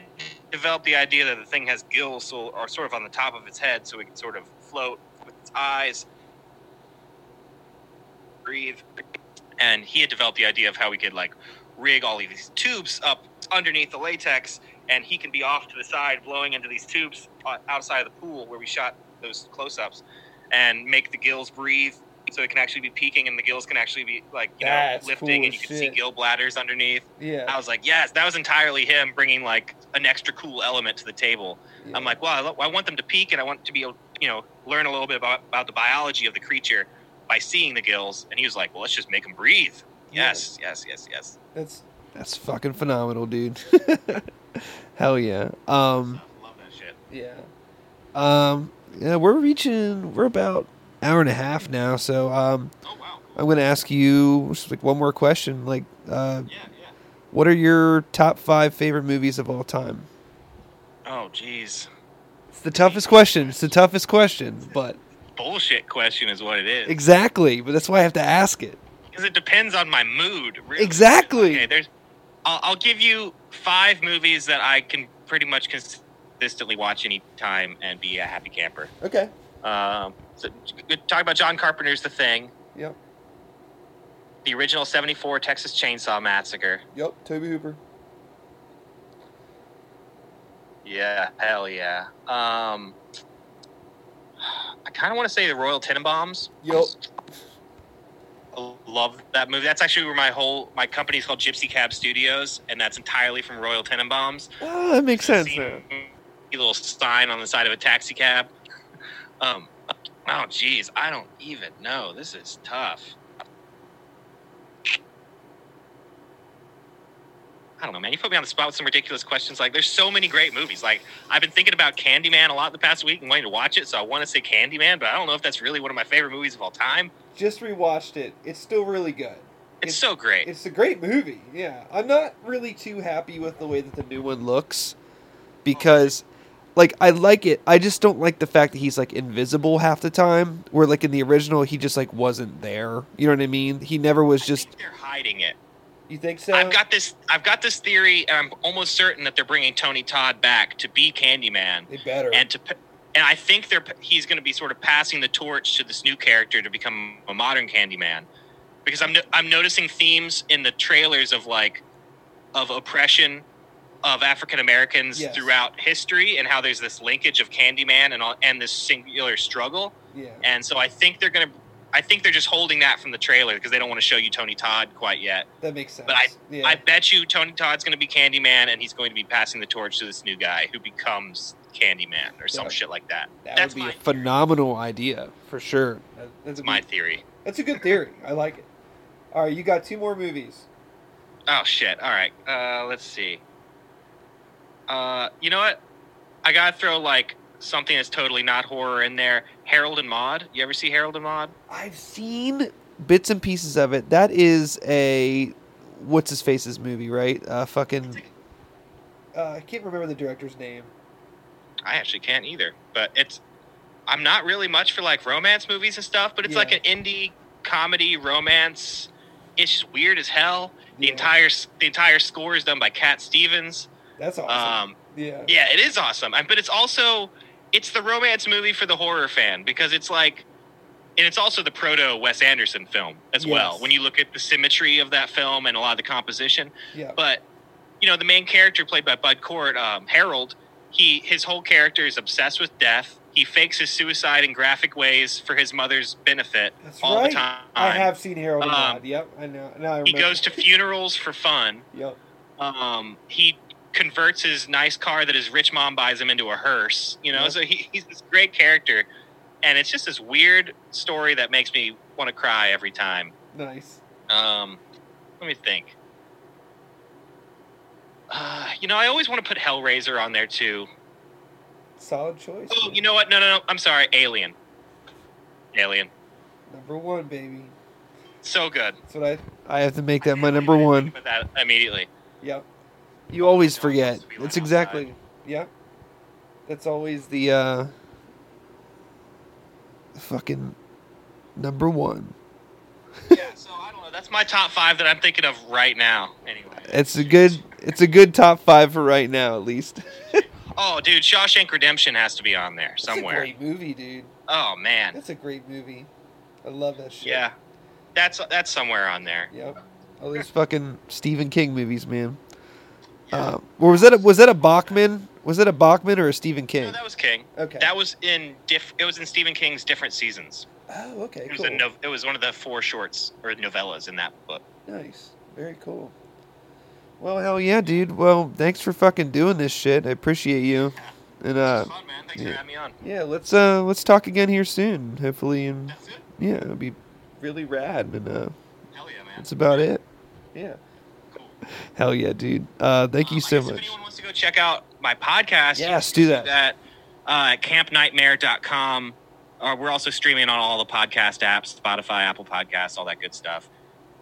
developed the idea that the thing has gills so are sort of on the top of its head so it can sort of float with its eyes breathe and he had developed the idea of how we could like rig all of these tubes up underneath the latex and he can be off to the side blowing into these tubes uh, outside of the pool where we shot those close-ups and make the gills breathe so it can actually be peaking and the gills can actually be like you That's know lifting cool and you can see gill bladders underneath Yeah. i was like yes that was entirely him bringing like an extra cool element to the table yeah. i'm like well I, lo- I want them to peak and i want to be able you know learn a little bit about, about the biology of the creature by seeing the gills and he was like well let's just make them breathe yes yes yes yes that's that's fucking phenomenal, dude. Hell yeah. Um love that shit yeah. Um yeah, we're reaching we're about hour and a half now, so um oh wow I'm gonna ask you just like one more question. Like uh yeah yeah what are your top five favorite movies of all time? oh jeez It's the toughest question. It's the toughest question, but bullshit question is what it is exactly. But that's why I have to ask it. because it depends on my mood. Really. Exactly. Okay, there's. I'll, I'll give you five movies that I can pretty much consistently watch any time and be a happy camper. Okay. Um, so, talk about John Carpenter's The Thing, Yep. the original '74 Texas Chainsaw Massacre. Yep. Tobe Hooper. Yeah, hell yeah. Um, I kind of want to say the Royal Tenenbaums. Yep. I love that movie. That's actually where my whole my company's called Gypsy Cab Studios, and that's entirely from Royal Tenenbaums. Oh, that makes sense. A little sign on the side of a taxi cab. Um, oh, geez, I don't even know. This is tough. I don't know, man. You put me on the spot with some ridiculous questions. Like, there's so many great movies. Like, I've been thinking about Candyman a lot the past week and wanting to watch it, so I want to say Candyman, but I don't know if that's really one of my favorite movies of all time. Just rewatched it. It's still really good. It's, It's- so great. It's a great movie. Yeah, I'm not really too happy with the way that the new one looks because, like, I like it. I just don't like the fact that he's like invisible half the time. Where like in the original, he just like wasn't there. You know what I mean? He never was just. they're hiding it. You think so? I've got this. I've got this theory, and I'm almost certain that they're bringing Tony Todd back to be Candyman, They better. and to and I think they're he's going to be sort of passing the torch to this new character to become a modern Candyman, because I'm no, I'm noticing themes in the trailers of like of oppression of African Americans Yes. throughout history, and how there's this linkage of Candyman and all, and this singular struggle. Yeah. And so I think they're gonna. I think they're just holding that from the trailer because they don't want to show you Tony Todd quite yet. That makes sense. But I- yeah. I bet you Tony Todd's going to be Candyman, and he's going to be passing the torch to this new guy who becomes Candyman or some Yeah. shit like that. that That's would be a phenomenal idea for sure. That's my good- theory. That's a good theory. I like it. All right, you got two more movies. Oh shit! All right, uh, let's see. Uh, you know what? I gotta throw like something that's totally not horror in there. Harold and Maude. You ever see Harold and Maude? I've seen bits and pieces of it. That is a what's his face's movie, right? Uh, fucking. Uh, I can't remember the director's name. I actually can't either. But it's. I'm not really much for like romance movies and stuff, but it's like an indie comedy romance. It's just weird as hell. The Yeah. entire the entire score is done by Cat Stevens. That's awesome. Um, yeah. Yeah, it is awesome. But it's also it's the romance movie for the horror fan because it's like and it's also the proto Wes Anderson film as well. When you look at the symmetry of that film and a lot of the composition, Yeah. but you know the main character played by Bud Cort, um, Harold, he his whole character is obsessed with death. He fakes his suicide in graphic ways for his mother's benefit That's all right. the time. I have seen Harold Um, Yep, I know. Now I. He goes to funerals for fun. Yep. um, he converts his nice car that his rich mom buys him into a hearse. You know, so he, he's this great character, and it's just this weird story that makes me want to cry every time. Nice. Um, let me think. Uh, you know, I always want to put Hellraiser on there too. Solid choice. Oh, man. you know what? No, no, no. I'm sorry. Alien. Alien. Number one, baby. So good. That's what I. I have to make that my number one. That immediately. Yep. You always forget. wants to be let It's exactly. Yeah. That's always the uh fucking number one. yeah. So I don't know. That's my top five that I'm thinking of right now. Anyway. It's a good it's a good top five for right now at least. Oh, dude, Shawshank Redemption has to be on there somewhere. That's a great movie, dude. Oh man, That's a great movie. I love that shit. yeah, that's that's somewhere on there. Yep. All these fucking Stephen King movies, man. Uh, or was that a, was that a Bachman? Was that a Bachman or a Stephen No, King? that was King. Okay. That was in diff. It was in Stephen King's different seasons. oh, okay. It was Cool. a no, It was one of the four shorts or novellas in that book. Nice. Very cool. Well, hell yeah, dude. Well, thanks for fucking doing this shit. I appreciate you. And uh, fun, man. Thanks yeah. for having me on. yeah, let's uh, let's talk again here soon. Hopefully, and That's it. yeah, it'll be really rad. And uh, Hell yeah, man. that's about it. Yeah. Hell yeah, dude. Uh, thank you Um, so guess If much. anyone wants to go check out my podcast, Yes, do that. that uh, at campnightmare.com. Uh, we're also streaming on all the podcast apps, Spotify, Apple Podcasts, all that good stuff.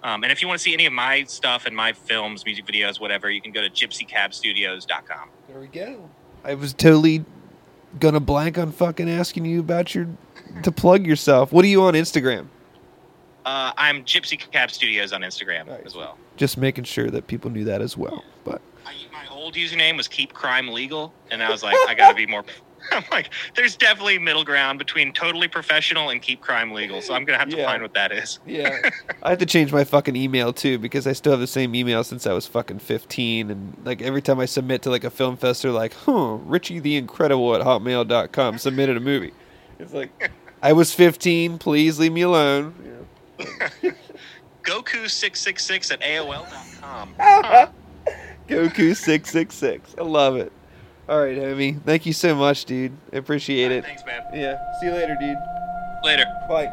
Um, and if you want to see any of my stuff and my films, music videos, whatever, you can go to gypsycabstudios.com. There we go. I was totally gonna blank on fucking asking you about your to plug yourself. What are you on Instagram? Uh, I'm Gypsy Cab Studios on Instagram Nice. as well. Just making sure that people knew that as well. But I, my old username was Keep Crime Legal, and I was like, I got to be more. I'm like, there's definitely middle ground between totally professional and Keep Crime Legal, so I'm gonna have to Yeah. find what that is. yeah, I have to change my fucking email too because I still have the same email since I was fucking 15. And like every time I submit to like a film fest, they're like, "Huh, Richie the Incredible at hotmail.com submitted a movie." It's like, I was 15. Please leave me alone. Goku666 at AOL.com. Huh. Goku666. I love it. All right, homie. Thank you so much, dude. I appreciate right, it. Thanks, man. Yeah. See you later, dude. Later. Bye.